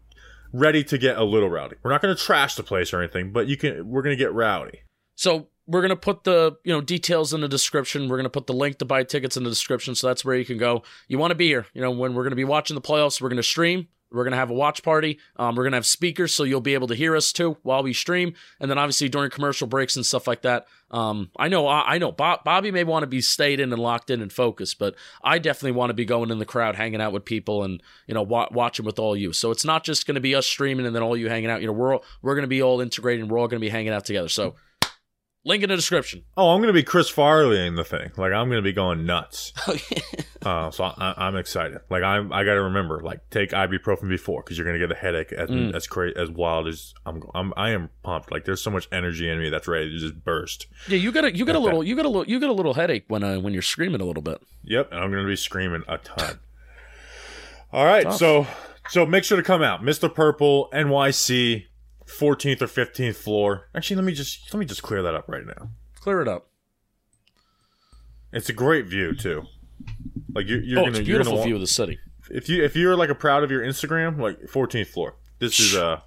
ready to get a little rowdy. We're not gonna trash the place or anything, but you can. We're gonna get rowdy. so we're gonna put the you know details in the description. We're gonna put the link to buy tickets in the description, so that's where you can go. You want to be here. You know when we're gonna be watching the playoffs, we're gonna stream. We're gonna have a watch party. Um, we're gonna have speakers, so you'll be able to hear us too while we stream. And then obviously during commercial breaks and stuff like that. Um, I know I, I know Bob, Bobby may want to be stayed in and locked in and focused, but I definitely want to be going in the crowd, hanging out with people, and you know wa- watching with all you. So it's not just gonna be us streaming and then all you hanging out. You know we're all, we're gonna be all integrated. and We're all gonna be hanging out together. So link in the description. Oh, I'm gonna be Chris Farley in the thing. Like I'm gonna be going nuts. (laughs) Uh, so I, I'm excited. Like I'm, I gotta remember, like take ibuprofen before because you're gonna get a headache as Mm. as crazy as wild as I'm, I'm. I am pumped. Like there's so much energy in me that's ready to just burst. Yeah, you got a you got a Okay. little you got a little you got a little headache when uh, when you're screaming a little bit. Yep, and I'm gonna be screaming a ton. All right, Tough. so so make sure to come out, Mr. Purple, NYC, 14th or 15th floor. Actually, let me just let me just clear that up right now. Clear it up. It's a great view too. Like you're, you're oh, gonna it's a you're beautiful view of the city. if you if you're like a proud of your Instagram, like 14th floor. This is uh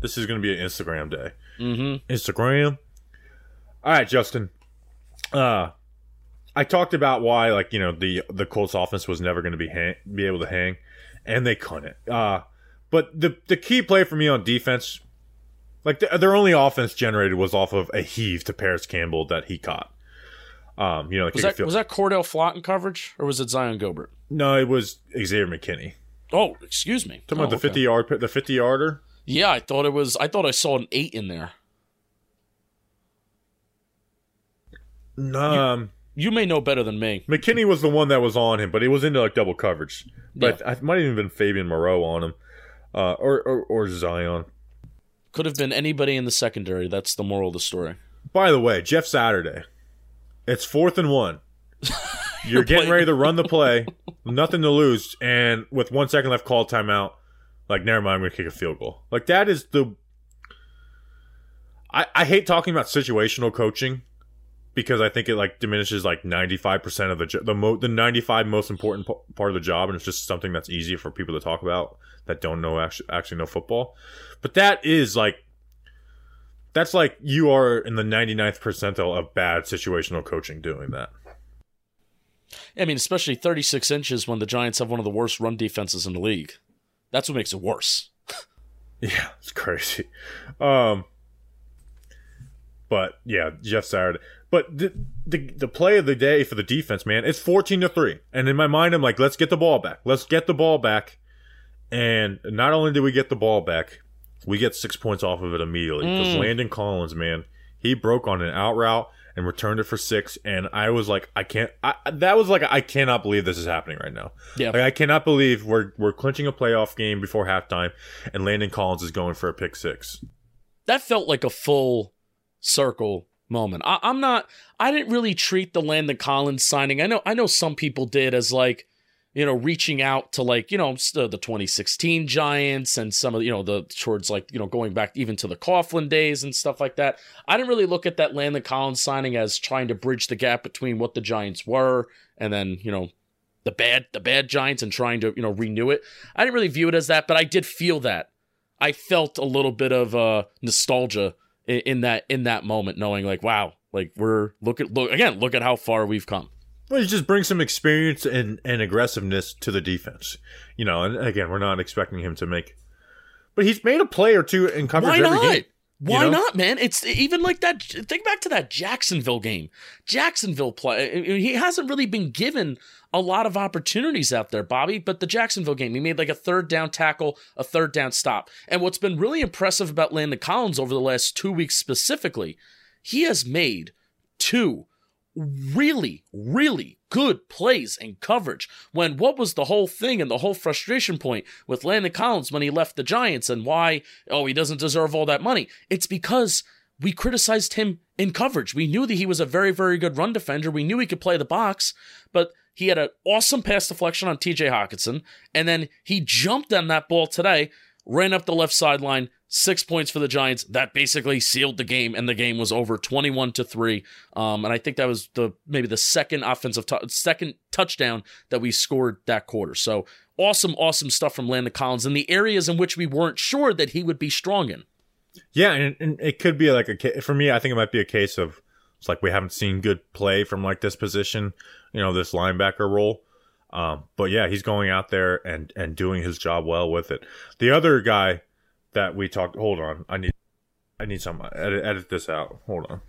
this is gonna be an Instagram day. Mm-hmm. Instagram. All right, Justin. Uh, I talked about why like you know the the Colts offense was never going to be hang, be able to hang, and they couldn't. Uh, but the the key play for me on defense, like the, their only offense generated was off of a heave to Parris Campbell that he caught. Um, you know, like Was that was that Cordell Flott in coverage or was it Zyon Gilbert? no, it was Xavier McKinney. Oh, excuse me. Talking Oh, about the okay. fifty yard the fifty yarder. Yeah, I thought it was. I thought I saw an eight in there. Um, You may know better than me. McKinney was the one that was on him, but he was into like double coverage. But I might have even been Fabian Moreau on him, uh, or, or or Zyon. Could have been anybody in the secondary. That's the moral of the story. By the way, Jeff Saturday, it's fourth and one. (laughs) You're getting ready to run the play, nothing to lose, and with one second left, call timeout. Like, never mind, I'm gonna kick a field goal. Like that is the. I I hate talking about situational coaching because I think it like diminishes like 95 percent of the jo- the mo- the 95 most important p- part of the job, and it's just something that's easy for people to talk about that don't know actually actually know football. But that is like that's like you are in the 99th percentile of bad situational coaching doing that. I mean, especially 36 inches when the Giants have one of the worst run defenses in the league. That's what makes it worse. (laughs) Yeah, it's crazy. Um, but yeah, Jeff Saturday. But the, the the play of the day for the defense, man, it's fourteen to three. And in my mind, I'm like, let's get the ball back. Let's get the ball back. And not only did we get the ball back, we get six points off of it immediately because Mm. Landon Collins, man, he broke on an out route and returned it for six. And I was like, I can't. I, that was like, I cannot believe this is happening right now. Yeah. Like, I cannot believe we're we're clinching a playoff game before halftime, and Landon Collins is going for a pick six. that felt like a full circle moment. I, I'm not. I didn't really treat the Landon Collins signing. I know. I know some people did as like, you know, reaching out to like you know the, the 2016 Giants and some of you know the towards like you know going back even to the Coughlin days and stuff like that. I didn't really look at that Landon Collins signing as trying to bridge the gap between what the Giants were and then you know the bad the bad Giants and trying to you know renew it. I didn't really view it as that, but I did feel that. I felt a little bit of uh, nostalgia in, in that in that moment, knowing like, wow, like we're look at look again, look at how far we've come. Well, he just brings some experience and, and aggressiveness to the defense. You know, and again, we're not expecting him to make, but he's made a play or two in coverage Why every not? game. Why know? not, man? It's even like that. Think back to that Jacksonville game. Jacksonville play. He hasn't really been given a lot of opportunities out there, Bobby. But the Jacksonville game, he made like a third down tackle, a third down stop. And what's been really impressive about Landon Collins over the last two weeks specifically, he has made two really, really good plays and coverage. When what was the whole thing and the whole frustration point with Landon Collins when he left the Giants and why, oh, he doesn't deserve all that money? It's because we criticized him in coverage. We knew that he was a very, very good run defender. We knew he could play the box, but he had an awesome pass deflection on TJ Hockenson, and then he jumped on that ball today, ran up the left sideline, six points for the Giants. That basically sealed the game, and the game was over, twenty-one to three. Um, and I think that was the maybe the second offensive tou- second touchdown that we scored that quarter. So awesome, awesome stuff from Landon Collins in the areas in which we weren't sure that he would be strong in. Yeah, and, and it could be like a for me. I think it might be a case of it's like we haven't seen good play from like this position, you know, this linebacker role. Um, but yeah, he's going out there and and doing his job well with it. The other guy that we talked. Hold on, I need I need some edit, edit this out. Hold on.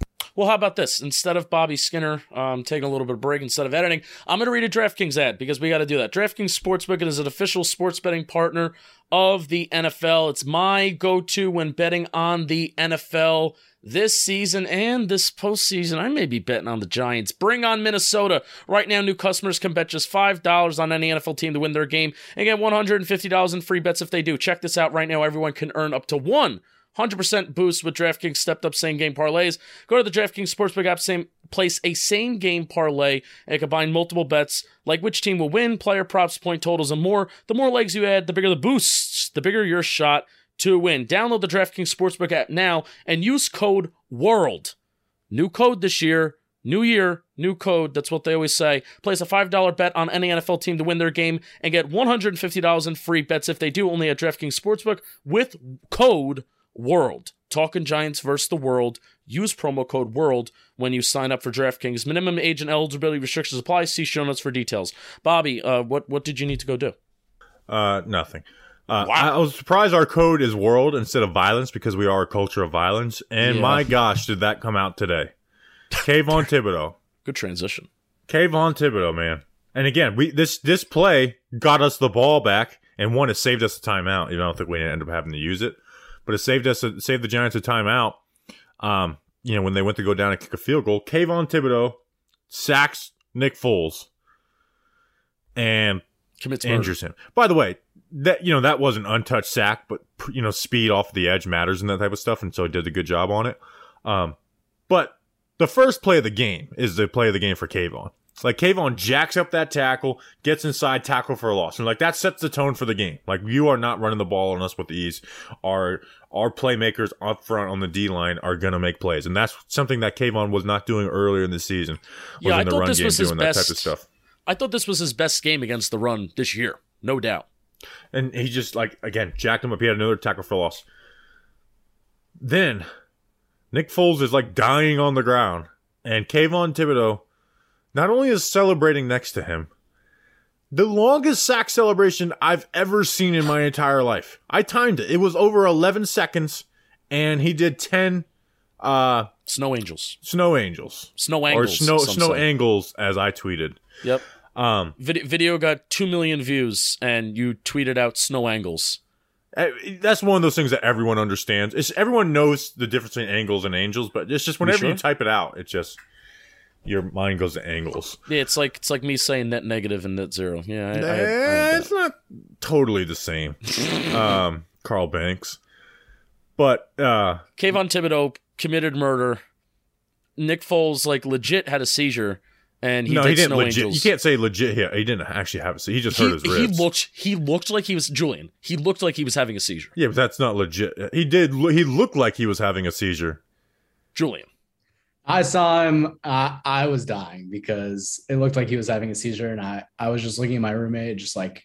Well, how about this? Instead of Bobby Skinner um, taking a little bit of break instead of editing, I'm going to read a DraftKings ad because we got to do that. DraftKings Sportsbook is an official sports betting partner of the NFL. It's my go to when betting on the NFL this season and this postseason. I may be betting on the Giants. Bring on Minnesota. Right now, new customers can bet just $5 on any NFL team to win their game and get $150 in free bets if they do. Check this out right now. Everyone can earn up to one 100% boost with DraftKings stepped up same game parlays. Go to the DraftKings Sportsbook app, same place a same game parlay and combine multiple bets like which team will win, player props, point totals, and more. The more legs you add, the bigger the boosts, the bigger your shot to win. Download the DraftKings Sportsbook app now and use code WORLD. New code this year. New year, new code. That's what they always say. Place a $5 bet on any NFL team to win their game and get $150 in free bets if they do only at DraftKings Sportsbook with code WORLD. Talking Giants versus the world. Use promo code WORLD when you sign up for DraftKings. Minimum age and eligibility restrictions apply. See show notes for details. Bobby, uh, what what did you need to go do? Uh, nothing. Uh, Wow. I, was surprised our code is world instead of violence because we are a culture of violence. And Yeah. my gosh, did that come out today? Kayvon (laughs) Thibodeaux. Good transition. Kayvon Thibodeaux, man. And again, we this this play got us the ball back, and one, it saved us a timeout. You don't think we ended up having to use it, but it saved us, a, saved the Giants a timeout. Um, you know, when they went to go down and kick a field goal, Kayvon Thibodeaux sacks Nick Foles and Commits injures him. By the way, that you know that was an untouched sack, but you know speed off the edge matters and that type of stuff, and so he did a good job on it. Um, but the first play of the game is the play of the game for Kayvon. Like Kayvon jacks up that tackle, gets inside, tackle for a loss, and like that sets the tone for the game. Like you are not running the ball on us with ease. Our our playmakers up front on the D line are gonna make plays, and that's something that Kayvon was not doing earlier in the season. Was Yeah, I in the thought run this game doing that type of stuff. I thought this was his best game against the run this year, no doubt. And he just like again jacked him up. He had another tackle for a loss. Then Nick Foles is like dying on the ground, and Kayvon Thibodeaux not only is celebrating next to him, the longest sack celebration I've ever seen in my entire life. I timed it; it was over eleven seconds, and he did ten uh Snow Angels, snow angels snow or snow snow say. angles, as I tweeted. Yep. Um, Vid- video got two million views, and you tweeted out snow angles. Uh, That's one of those things that everyone understands. It's everyone knows the difference between angles and angels, but it's just whenever you sure? type it out, it just your mind goes to angles. Yeah, it's like it's like me saying net negative and net zero. Yeah, I, I, I, Eh, it's not totally the same. (laughs) um, Carl Banks, but uh, Kayvon Thibodeaux committed murder. Nick Foles like legit had a seizure, and he no, he didn't legit. angels. You can't say legit here. He didn't actually have a seizure. He just he, hurt his ribs. he looked he looked like he was Julian. He looked like he was having a seizure. yeah, but that's not legit. He did. He looked like he was having a seizure. Julian. I saw him. Uh, I was dying because it looked like he was having a seizure, and I I was just looking at my roommate, just like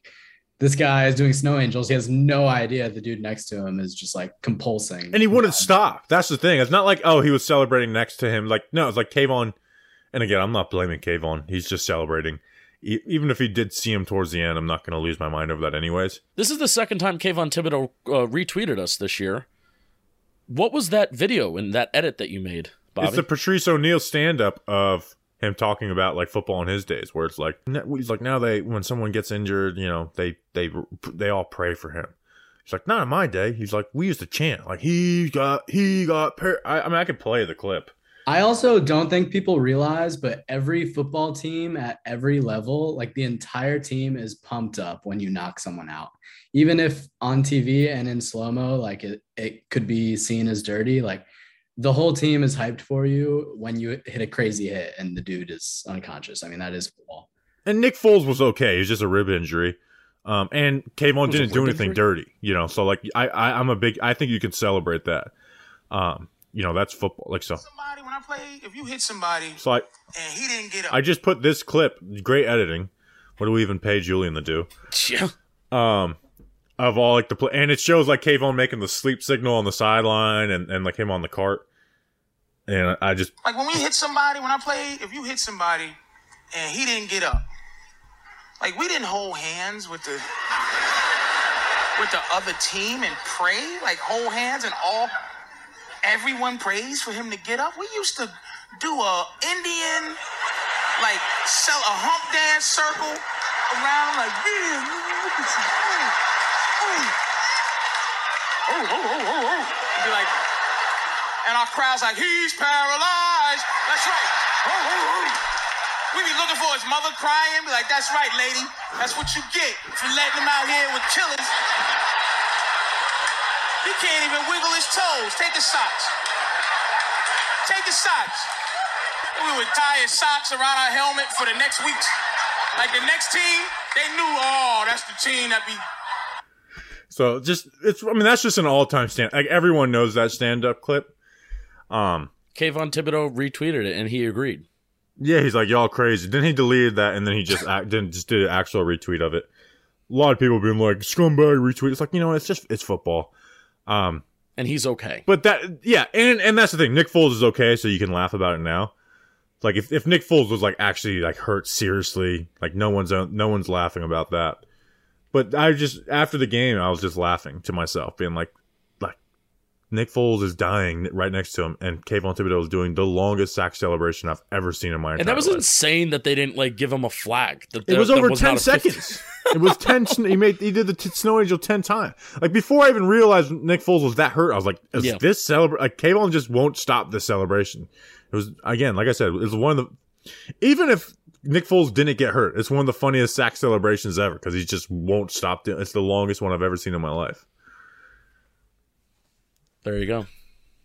this guy is doing snow angels. He has no idea the dude next to him is just like compulsing, And he wouldn't stop. That's the thing. It's not like, oh, he was celebrating next to him. Like, no, it's like Kayvon. And again, I'm not blaming Kayvon. He's just celebrating. E- even if he did see him towards the end, I'm not going to lose my mind over that, anyways. This is the second time Kayvon Thibodeaux uh, retweeted us this year. What was that video and that edit that you made, Bobby? It's the Patrice O'Neal stand up of him talking about like football in his days, where it's like he's like now they when someone gets injured, you know they they they all pray for him. He's like not in my day. He's like we used to chant like he got he got. Par-. I, I mean I could play the clip. I also don't think people realize, but every football team at every level, like the entire team is pumped up when you knock someone out. Even if on TV and in slow mo, like it, it could be seen as dirty, like the whole team is hyped for you when you hit a crazy hit and the dude is unconscious. I mean, that is football. And Nick Foles was okay. He's just a rib injury. Um, and Kayvon didn't do anything injury? dirty, you know. So like, I, I, I'm a big. I think you can celebrate that. Um, you know, that's football. Like so. somebody when I play, if you hit somebody So I, and he didn't get up, I just put this clip. Great editing. What do we even pay Julian to do? (laughs) yeah. Um, of all like the play, and it shows like Kayvon making the sleep signal on the sideline, and and like him on the cart. And I just like when we hit somebody when I play, if you hit somebody and he didn't get up, like we didn't hold hands with the with the other team and pray, like hold hands and all everyone prays for him to get up. We used to do a Indian like sell a hump dance circle around like yeah, look at you. Oh, oh, oh, oh, oh, oh, oh. Be like, and our crowd's like, he's paralyzed. That's right. Oh, oh, oh. We be looking for his mother crying. Be like, that's right, lady. That's what you get for letting him out here with killers. He can't even wiggle his toes. Take his socks. Take his socks. We would tie his socks around our helmet for the next week. Like the next team, they knew, oh, that's the team that be so just it's. I mean, that's just an all time stand. Like everyone knows that stand up clip. Um, Kayvon Thibodeaux retweeted it and he agreed. yeah, he's like y'all crazy. Then he deleted that, and then he just act, didn't just did an actual retweet of it. A lot of people being like scumbag retweet. It's like you know, it's just it's football. Um, And he's okay. But that, yeah, and and that's the thing. Nick Foles is okay, so you can laugh about it now. Like if, if Nick Foles was like actually like hurt seriously, like no one's no one's laughing about that. But I just after the game, I was just laughing to myself, being like, like Nick Foles is dying right next to him, and Kayvon Thibodeaux is doing the longest sack celebration I've ever seen in my entire And that was life. insane that they didn't like give him a flag. That It was that over not ten seconds. it was ten. He made he did the t- snow angel ten times. Like before I even realized Nick Foles was that hurt, I was like, "Is Yeah. this celebration?" Like Kayvon just won't stop this celebration. It was again, like I said, it was one of the. Even if Nick Foles didn't get hurt, it's one of the funniest sack celebrations ever because he just won't stop. Doing, it's the longest one I've ever seen in my life. There you go.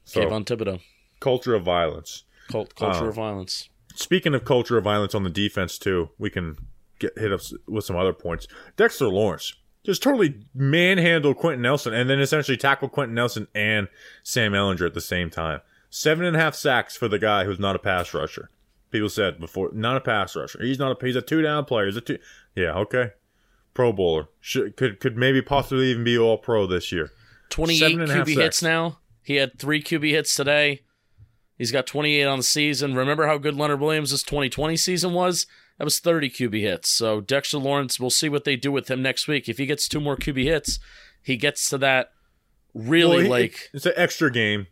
So Kayvon Thibodeaux. culture of violence. Cult, culture Oh. of uh, violence. Speaking of culture of violence on the defense too, we can get hit up with some other points. Dexter Lawrence just totally manhandled Quenton Nelson and then essentially tackled Quenton Nelson and Sam Ehlinger at the same time. Seven and a half sacks for the guy who's not a pass rusher. People said before, not a pass rusher. He's not a. He's a two down player. He's a two. Yeah, okay. Pro bowler should could could maybe possibly even be all pro this year. 28 Seven and a half QB sacks. hits now. He had three QB hits today. He's got 28 on the season. Remember how good Leonard Williams' 2020 season was? That was 30 QB hits. So Dexter Lawrence, we'll see what they do with him next week. If he gets two more QB hits, he gets to that really Well, he- like it's an extra game,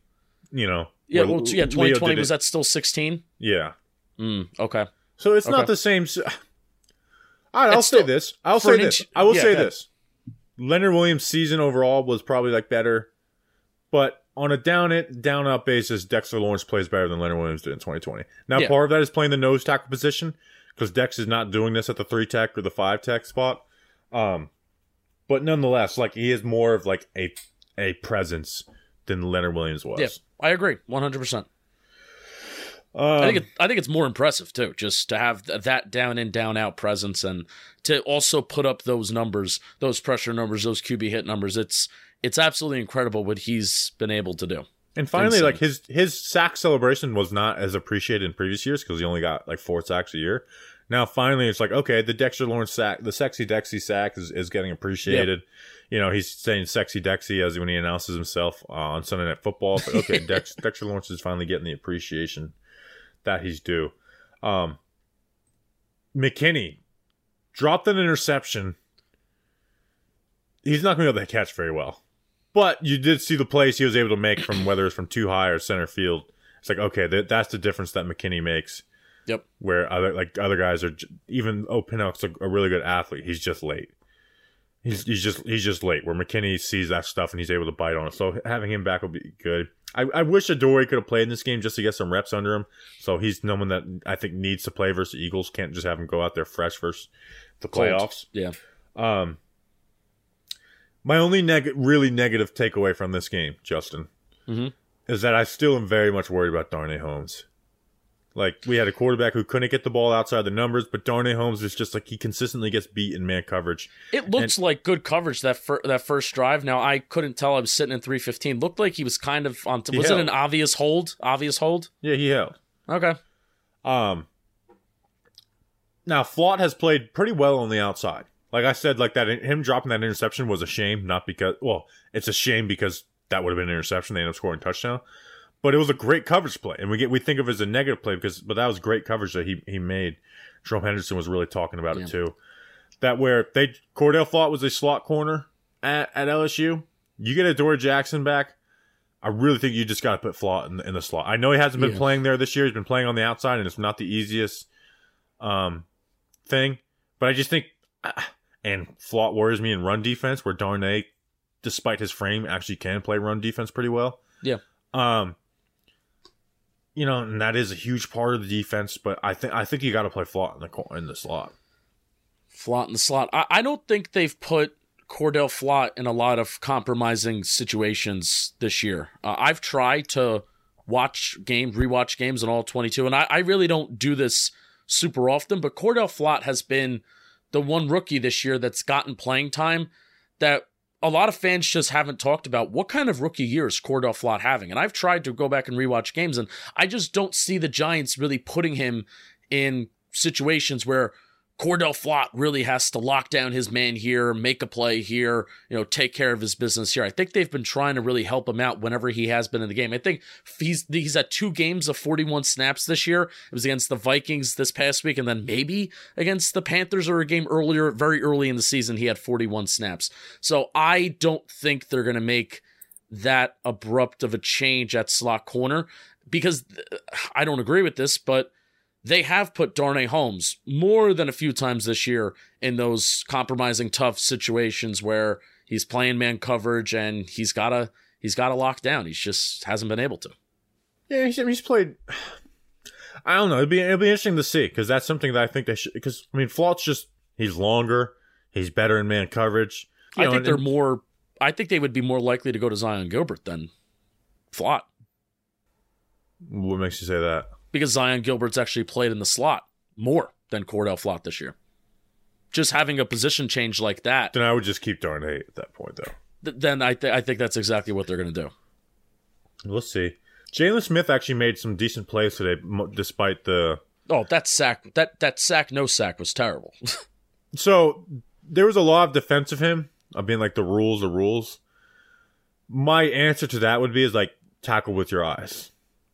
you know. yeah, well, yeah, 2020 was that still 16? Yeah. Mm, okay. So it's Okay. not the same. s- All right, I'll say this. I'll say this. I will yeah, say this. Leonard Williams' season overall was probably like better, but on a down it down out basis, Dexter Lawrence plays better than Leonard Williams did in 2020. Now, Yeah. part of that is playing the nose tackle position because Dex is not doing this at the three tech or the five tech spot. Um, but nonetheless, like he is more of like a a presence than Leonard Williams was. Yeah, I agree 100%. Um, I think it, I think it's more impressive too, just to have th- that down in down out presence and to also put up those numbers, those pressure numbers, those QB hit numbers. It's it's absolutely incredible what he's been able to do. And finally, Insane. like his his sack celebration was not as appreciated in previous years because he only got like four sacks a year. Now finally, it's like okay, the Dexter Lawrence sack, the sexy Dexy sack is, is getting appreciated. You know, he's saying sexy Dexy as when he announces himself uh, on Sunday Night Football. But okay, (laughs) Dex, Dexter Lawrence is finally getting the appreciation that he's due. Um, McKinney dropped an interception. He's not going to be able to catch very well. But you did see the plays he was able to make from whether it's from too high or center field. It's like okay, that, that's the difference that McKinney makes. Yep. Where other like other guys are j- even oh Pinnock's a, a really good athlete. He's just late. He's he's just he's just late. Where McKinney sees that stuff and he's able to bite on it. So having him back will be good. I, I wish Adoree could have played in this game just to get some reps under him. So he's no one that I think needs to play versus the Eagles. Can't just have him go out there fresh versus the Cold. playoffs. Yeah. Um, my only neg- really negative takeaway from this game, Justin, Mhm. is that I still am very much worried about Darnay Holmes. Like we had a quarterback who couldn't get the ball outside the numbers, but Darnay Holmes is just like he consistently gets beat in man coverage. It looks like good coverage that fir- that first drive. Now I couldn't tell. I was sitting in three fifteen. Looked like he was kind of on. T- was it an obvious hold? Obvious hold. Yeah, he held. Okay. Um, now Flott has played pretty well on the outside. Like I said, like that him dropping that interception was a shame, not because well, it's a shame because that would have been an interception. They ended up scoring a touchdown, but it was a great coverage play, and we get we think of it as a negative play because but that was great coverage that he he made. Jerome Henderson was really talking about Yeah. it too. That where they Cordell Flott was a slot corner at, at LSU. You get Adoree Jackson back. I really think you just got to put Flott in the, in the slot. I know he hasn't been Yeah. playing there this year. He's been playing on the outside, and it's not the easiest um, thing. But I just think, (sighs) and Flott worries me in run defense, where Darnay, despite his frame, actually can play run defense pretty well. Yeah. Um. You know, and that is a huge part of the defense. But I think I think you got to play Flott in the in the slot. Flott in the slot. I, I don't think they've put Cordell Flott in a lot of compromising situations this year. Uh, I've tried to watch games, rewatch games in all 22, and I, I really don't do this super often, but Cordell Flott has been the one rookie this year that's gotten playing time that a lot of fans just haven't talked about what kind of rookie year is Cordell Flott having. And I've tried to go back and rewatch games, and I just don't see the Giants really putting him in situations where Cordell Flott really has to lock down his man here, make a play here, you know, take care of his business here. I think they've been trying to really help him out whenever he has been in the game. I think he's he's at two games of 41 snaps this year. It was against the Vikings this past week, and then maybe against the Panthers or a game earlier, very early in the season, he had 41 snaps. So I don't think they're gonna make that abrupt of a change at slot corner because uh, I don't agree with this, but they have put Darnay Holmes more than a few times this year in those compromising tough situations where he's playing man coverage and he's gotta he's gotta lock down. He's just hasn't been able to. Yeah, he's, he's played. I don't know. It'd be it'd be interesting to see because that's something that I think they should. Because I mean, Flott's just he's longer, he's better in man coverage. You I know, think and- they're more I think they would be more likely to go to Zyon Gilbert than Flott. What makes you say that? Because Zyon Gilbert's actually played in the slot more than Cordell Flott this year. Just having a position change like that, Then I would just keep Darnay at that point, though. th- then I, th- I think that's exactly what they're going to do. We'll see. Jaylon Smith actually made some decent plays today, despite the. Oh, that sack, that that sack, no sack was terrible. (laughs) So there was a lot of defense of him, of being like the rules, the rules. My answer to that would be is like tackle with your eyes,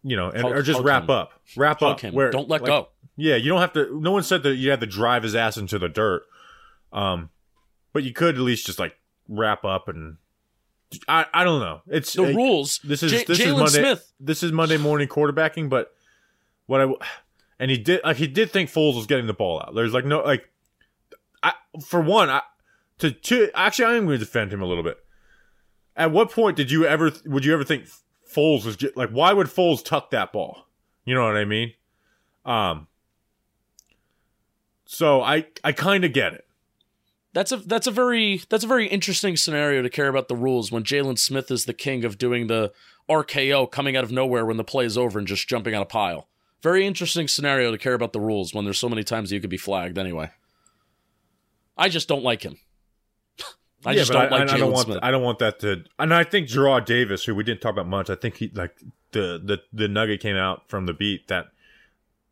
you know, and Hug- or just hug wrap him. up, wrap Hug up. him. Where Don't let like, go. Yeah, you don't have to. No one said that you had to drive his ass into the dirt. Um, but you could at least just like wrap up and. I, I don't know. It's The uh, rules. This is J- this is Monday. Smith. This is Monday morning quarterbacking, but what I and he did like he did think Foles was getting the ball out. There's like no like, I for one I to two actually I am going to defend him a little bit. At what point did you ever would you ever think Foles was just, like why would Foles tuck that ball? You know what I mean? Um. So I I kind of get it. That's a that's a very that's a very interesting scenario to care about the rules when Jaylon Smith is the king of doing the RKO coming out of nowhere when the play is over and just jumping on a pile. Very interesting scenario to care about the rules when there's so many times you could be flagged anyway. I just don't like him. I just but don't like I, don't Jaylon want Smith. I don't want that to. And I think Jarrad Davis, who we didn't talk about much, I think he like the the the nugget came out from the beat that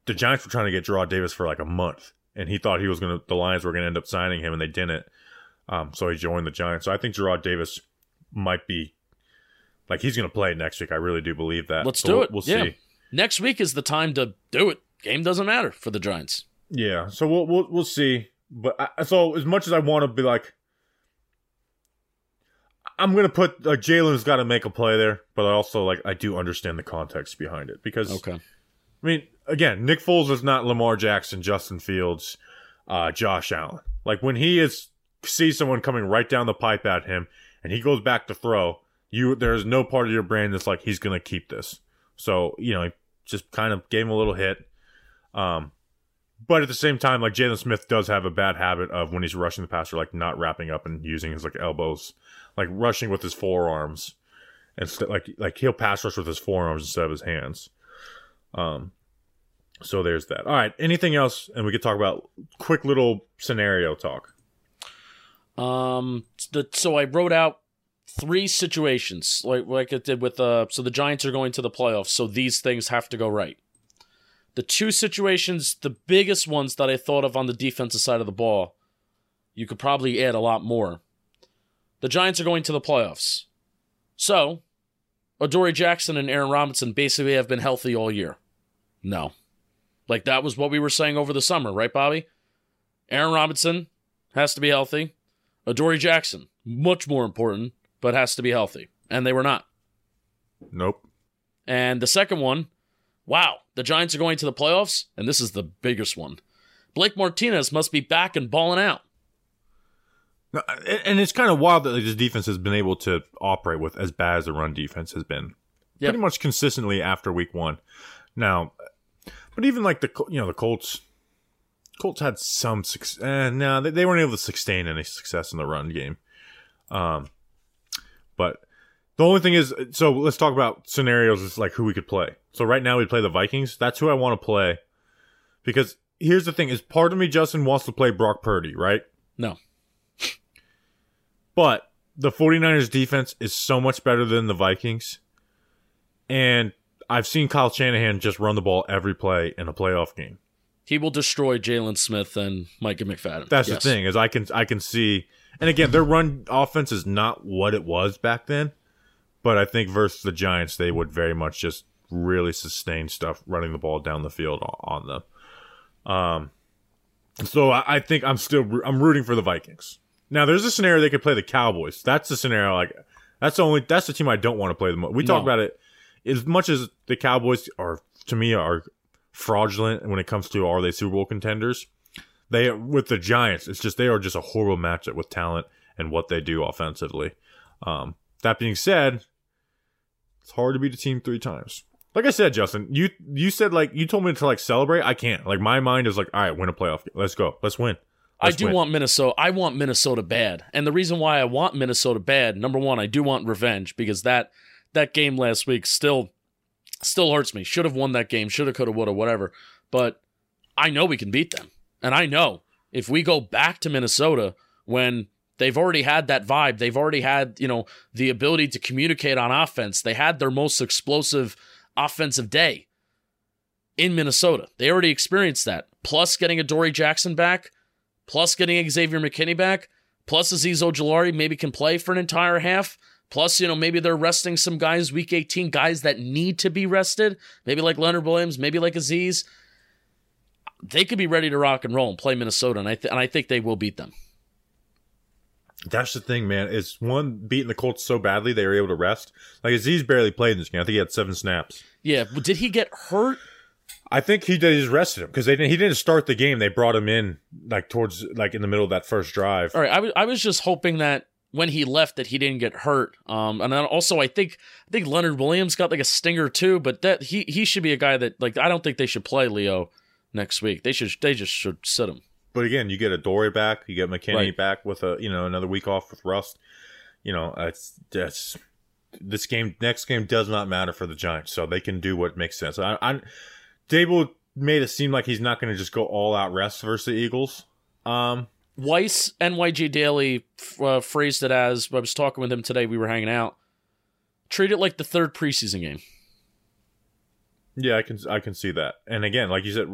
the Giants were trying to get Jarrad Davis for like a month, and he thought he was gonna the Lions were gonna end up signing him, and they didn't. Um, so he joined the Giants. So I think Jarrad Davis might be like he's gonna play next week. I really do believe that. Let's So do we'll- it. We'll Yeah. see. Next week is the time to do it. Game doesn't matter for the Giants. Yeah, so we'll we'll we'll see. But I, so as much as I want to be like, I'm gonna put like Jaylon's got to make a play there, but I also like I do understand the context behind it because Okay. I mean again, Nick Foles is not Lamar Jackson, Justin Fields, uh, Josh Allen. Like when he is sees someone coming right down the pipe at him and he goes back to throw, you there's no part of your brain that's like he's gonna keep this. So you know, just kind of gave him a little hit. Um, but at the same time, like Jaylon Smith does have a bad habit of when he's rushing the passer, like not wrapping up and using his like elbows, like rushing with his forearms, and like like he'll pass rush with his forearms instead of his hands. Um, so there's that. All right, anything else? And we could talk about quick little scenario talk. Um. The, so I wrote out three situations, like like it did with uh. So the Giants are going to the playoffs, so these things have to go right. The two situations, the biggest ones that I thought of on the defensive side of the ball, you could probably add a lot more. The Giants are going to the playoffs, so Adoree Jackson and Aaron Robinson basically have been healthy all year. No, like that was what we were saying over the summer, right, Bobby? Aaron Robinson has to be healthy. Adoree Jackson, much more important, but has to be healthy. And they were not. Nope. And the second one, wow, the Giants are going to the playoffs, and this is the biggest one. Blake Martinez must be back and balling out. And it's kind of wild that like, this defense has been able to operate with as bad as the run defense has been, Yep. pretty much consistently after week one. Now, but even like the you know the Colts, Colts had some success. Eh, no, they, they weren't able to sustain any success in the run game. Um, but the only thing is, so let's talk about scenarios. Is like who we could play. So right now we play the Vikings. That's who I want to play because here's the thing: is part of me, Justin, wants to play Brock Purdy, right? No. But the 49ers defense is so much better than the Vikings. And I've seen Kyle Shanahan just run the ball every play in a playoff game. He will destroy Jaylon Smith and Micah McFadden. That's Yes. the thing is I can I can see and again their run offense is not what it was back then, but I think versus the Giants they would very much just really sustain stuff running the ball down the field on them. Um so I, I think I'm still I'm rooting for the Vikings. Now there's a scenario they could play the Cowboys. That's the scenario like that's the only that's the team I don't want to play the most. We talk No. about it as much as the Cowboys are to me are fraudulent when it comes to are they Super Bowl contenders. They with the Giants, it's just they are just a horrible matchup with talent and what they do offensively. Um, that being said, it's hard to beat a team three times. Like I said, Justin, you you said like you told me to like celebrate. I can't. Like my mind is like, all right, win a playoff. game. Let's go. Let's win. I do win. want Minnesota. I want Minnesota bad. And the reason why I want Minnesota bad, number one, I do want revenge because that that game last week still still hurts me. Should have won that game. Should have, could have, would have, whatever. But I know we can beat them. And I know if we go back to Minnesota when they've already had that vibe, they've already had, you know, the ability to communicate on offense. They had their most explosive offensive day in Minnesota. They already experienced that. Plus getting Adoree Jackson back, plus getting Xavier McKinney back, plus Azeez Ojulari maybe can play for an entire half. Plus, you know, maybe they're resting some guys week 18, guys that need to be rested, maybe like Leonard Williams, maybe like Azeez. They could be ready to rock and roll and play Minnesota, and I th- and I think they will beat them. That's the thing, man. Is one beating the Colts so badly they were able to rest. Like Azeez barely played in this game. I think he had seven snaps. Yeah, but did he get hurt? I think he did. He just rested him because they didn't. He didn't start the game. They brought him in like towards like in the middle of that first drive. All right, I was I was just hoping that when he left that he didn't get hurt. Um, and then also I think I think Leonard Williams got like a stinger too, but that he he should be a guy that like I don't think they should play Leo next week. They should they just should sit him. But again, you get Adoree back, you get McKinney Right. back with a you know another week off with rust. You know, it's that's this game. Next game does not matter for the Giants, so they can do what makes sense. I, I Daboll made it seem like he's not going to just go all out rest versus the Eagles. Um, Weiss NYG Daily uh, phrased it as I was talking with him today. We were hanging out. Treat it like the third preseason game. Yeah, I can I can see that. And again, like you said,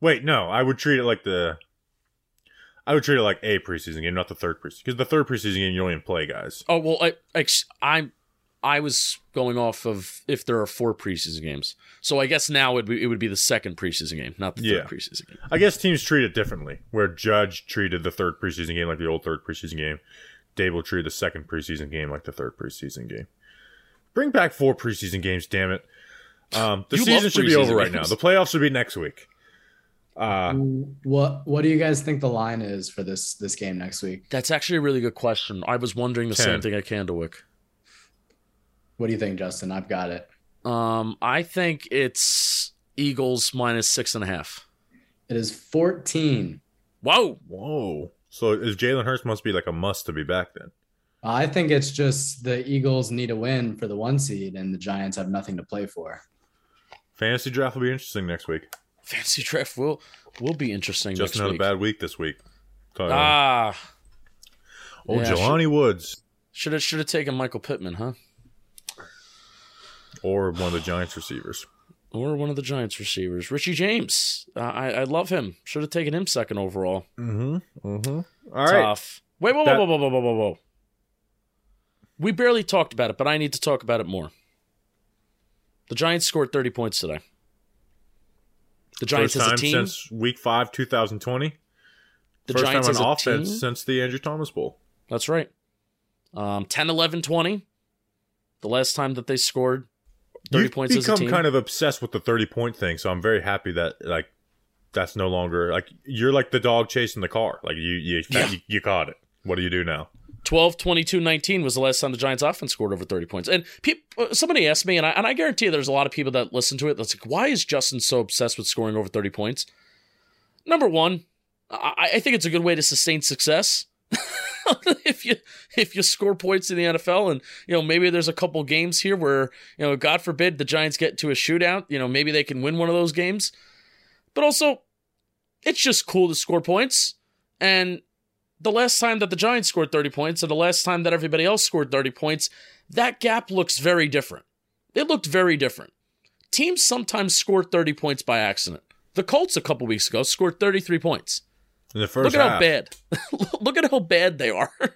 wait, no, I would treat it like the. I would treat it like a preseason game, not the third preseason, because the third preseason game you don't even play guys. Oh well, I, I I'm I was going off of if there are four preseason games. So I guess now it would be, it would be the second preseason game, not the Yeah. third preseason game. I guess teams treat it differently. Where Judge treated the third preseason game like the old third preseason game, Daboll treat the second preseason game like the third preseason game. Bring back four preseason games, damn it. Um, the You season should be over preseason right now. The playoffs should be next week. Uh, What What do you guys think the line is for this this game next week? That's actually a really good question. I was wondering the Ten. same thing at Candlewick. What do you think, Justin? I've got it. Um, I think it's Eagles minus six and a half. It is 14. Whoa. whoa. So is Jalen Hurts must be like a must to be back then? I think it's just the Eagles need a win for the one seed, and the Giants have nothing to play for. Fantasy draft will be interesting next week. Fancy draft will will be interesting Justin next had a week. bad week this week. Ah, oh, yeah, Jelani Woods should have should have taken Michael Pittman, huh? Or one of the Giants receivers. Or one of the Giants receivers, Richie James. Uh, I I love him. Should have taken him second overall. Mm-hmm. Mm-hmm. All right. Tough. Wait, whoa, That- whoa, whoa, whoa, whoa, whoa, whoa. We barely talked about it, but I need to talk about it more. The Giants scored 30 points today. The Giants First as a team. since Week Five, 2020. the First Giants time on offense team. since the Andrew Thomas Bowl. That's right. Um, 10, 11, 20. The last time that they scored 30 You've points become kind of obsessed with the 30 point thing, so I'm very happy that like that's no longer like you're like the dog chasing the car. Like you you Yeah. you, you caught it. What do you do now? 12, 22, 19 was the last time the Giants offense scored over 30 points. And peop uh, somebody asked me, and I, and I guarantee you there's a lot of people that listen to it that's like, why is Justin so obsessed with scoring over 30 points? Number one, I, I think it's a good way to sustain success. (laughs) if you if you score points in the NFL and you know maybe there's a couple games here where you know God forbid the Giants get to a shootout you know maybe they can win one of those games but also it's just cool to score points and the last time that the Giants scored 30 points and the last time that everybody else scored 30 points, that gap looks very different. It looked very different. Teams sometimes score 30 points by accident. The Colts a couple weeks ago scored 33 points. In the first Look at half, how bad. (laughs) Look at how bad they are. (laughs)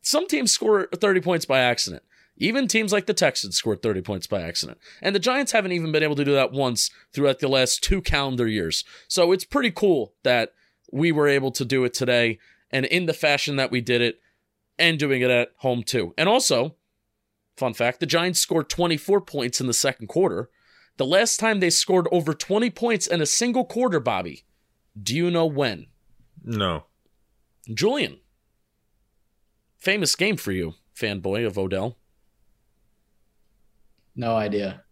Some teams score 30 points by accident. Even teams like the Texans scored 30 points by accident. And the Giants haven't even been able to do that once throughout the last two calendar years. So it's pretty cool that we were able to do it today and in the fashion that we did it and doing it at home too. And also, fun fact, the Giants scored 24 points in the second quarter. The last time they scored over 20 points in a single quarter, Bobby, do you know when? No. Julian. Famous game for you, fanboy of Odell. No idea.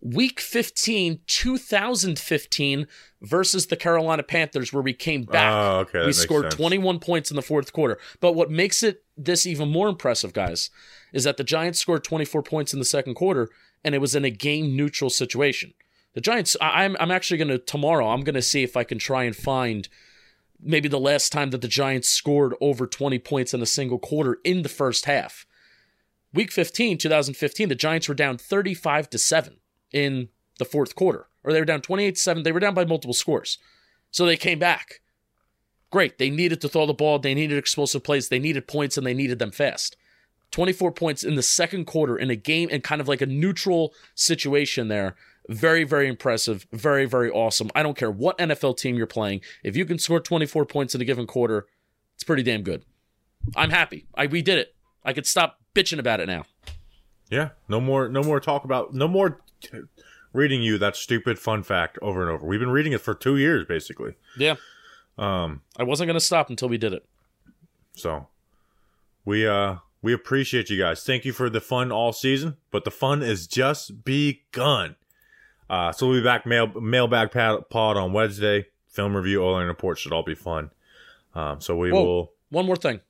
Week 15, 2015 versus the Carolina Panthers, where we came oh, back. Oh, okay. we scored sense. 21 points in the fourth quarter. But what makes it this even more impressive, guys, is that the Giants scored 24 points in the second quarter, and it was in a game neutral situation. The Giants, I, I'm, I'm actually going to, tomorrow, I'm going to see if I can try and find maybe the last time that the Giants scored over 20 points in a single quarter in the first half. Week 15, 2015, the Giants were down 35 to 7 in the fourth quarter, or they were down 28 to 7. They were down by multiple scores. So they came back. Great. They needed to throw the ball, they needed explosive plays, they needed points, and they needed them fast. 24 points in the second quarter in a game and kind of like a neutral situation there. Very, very impressive. Very, very awesome. I don't care what NFL team you're playing. If you can score 24 points in a given quarter, it's pretty damn good. I'm happy. I we did it. I could stop bitching about it now. Yeah. No more. No more talk about. No more t- reading you that stupid fun fact over and over. We've been reading it for two years, basically. Yeah. Um. I wasn't gonna stop until we did it. So we uh we appreciate you guys. Thank you for the fun all season, but the fun is just begun. Uh, so we'll be back mail mailbag pad- pod on Wednesday. Film review, O line report should all be fun. Um, so we Whoa. will. One more thing.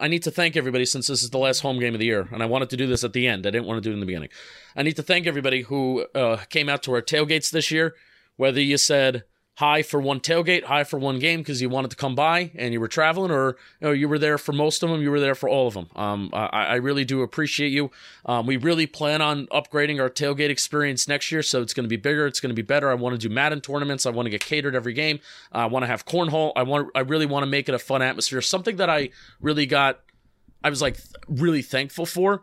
I need to thank everybody since this is the last home game of the year, and I wanted to do this at the end. I didn't want to do it in the beginning. I need to thank everybody who uh, came out to our tailgates this year, whether you said high for one tailgate, high for one game because you wanted to come by and you were traveling, or you know you were there for most of them, you were there for all of them. Um, I, I really do appreciate you. Um, we really plan on upgrading our tailgate experience next year, so it's going to be bigger, it's going to be better. I want to do Madden tournaments. I want to get catered every game. I want to have cornhole. I want. I really want to make it a fun atmosphere. Something that I really got. I was like really thankful for.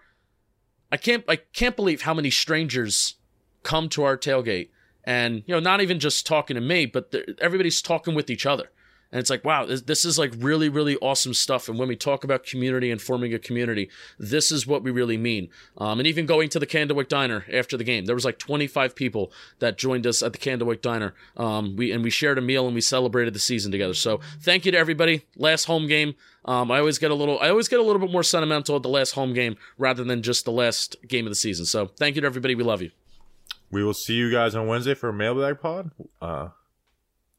I can't. I can't believe how many strangers come to our tailgate and you know not even just talking to me but everybody's talking with each other. And it's like wow this, this, is like really really awesome stuff. And when we talk about community and forming a community this is what we really mean. Um, and even going to the candlewick diner after the game. There was like 25 people that joined us at the candlewick diner. Um, we and we shared a meal and we celebrated the season together. So thank you to everybody. Last home game. Um, I always get a little, I always get a little bit more sentimental at the last home game rather than just the last game of the season. So, thank you to everybody. We love you. We will see you guys on Wednesday for a mailbag pod. Uh,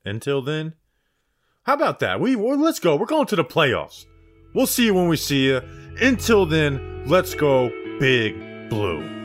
until then, how about that? We well, let's go. We're going to the playoffs. We'll see you when we see you. Until then, let's go big blue.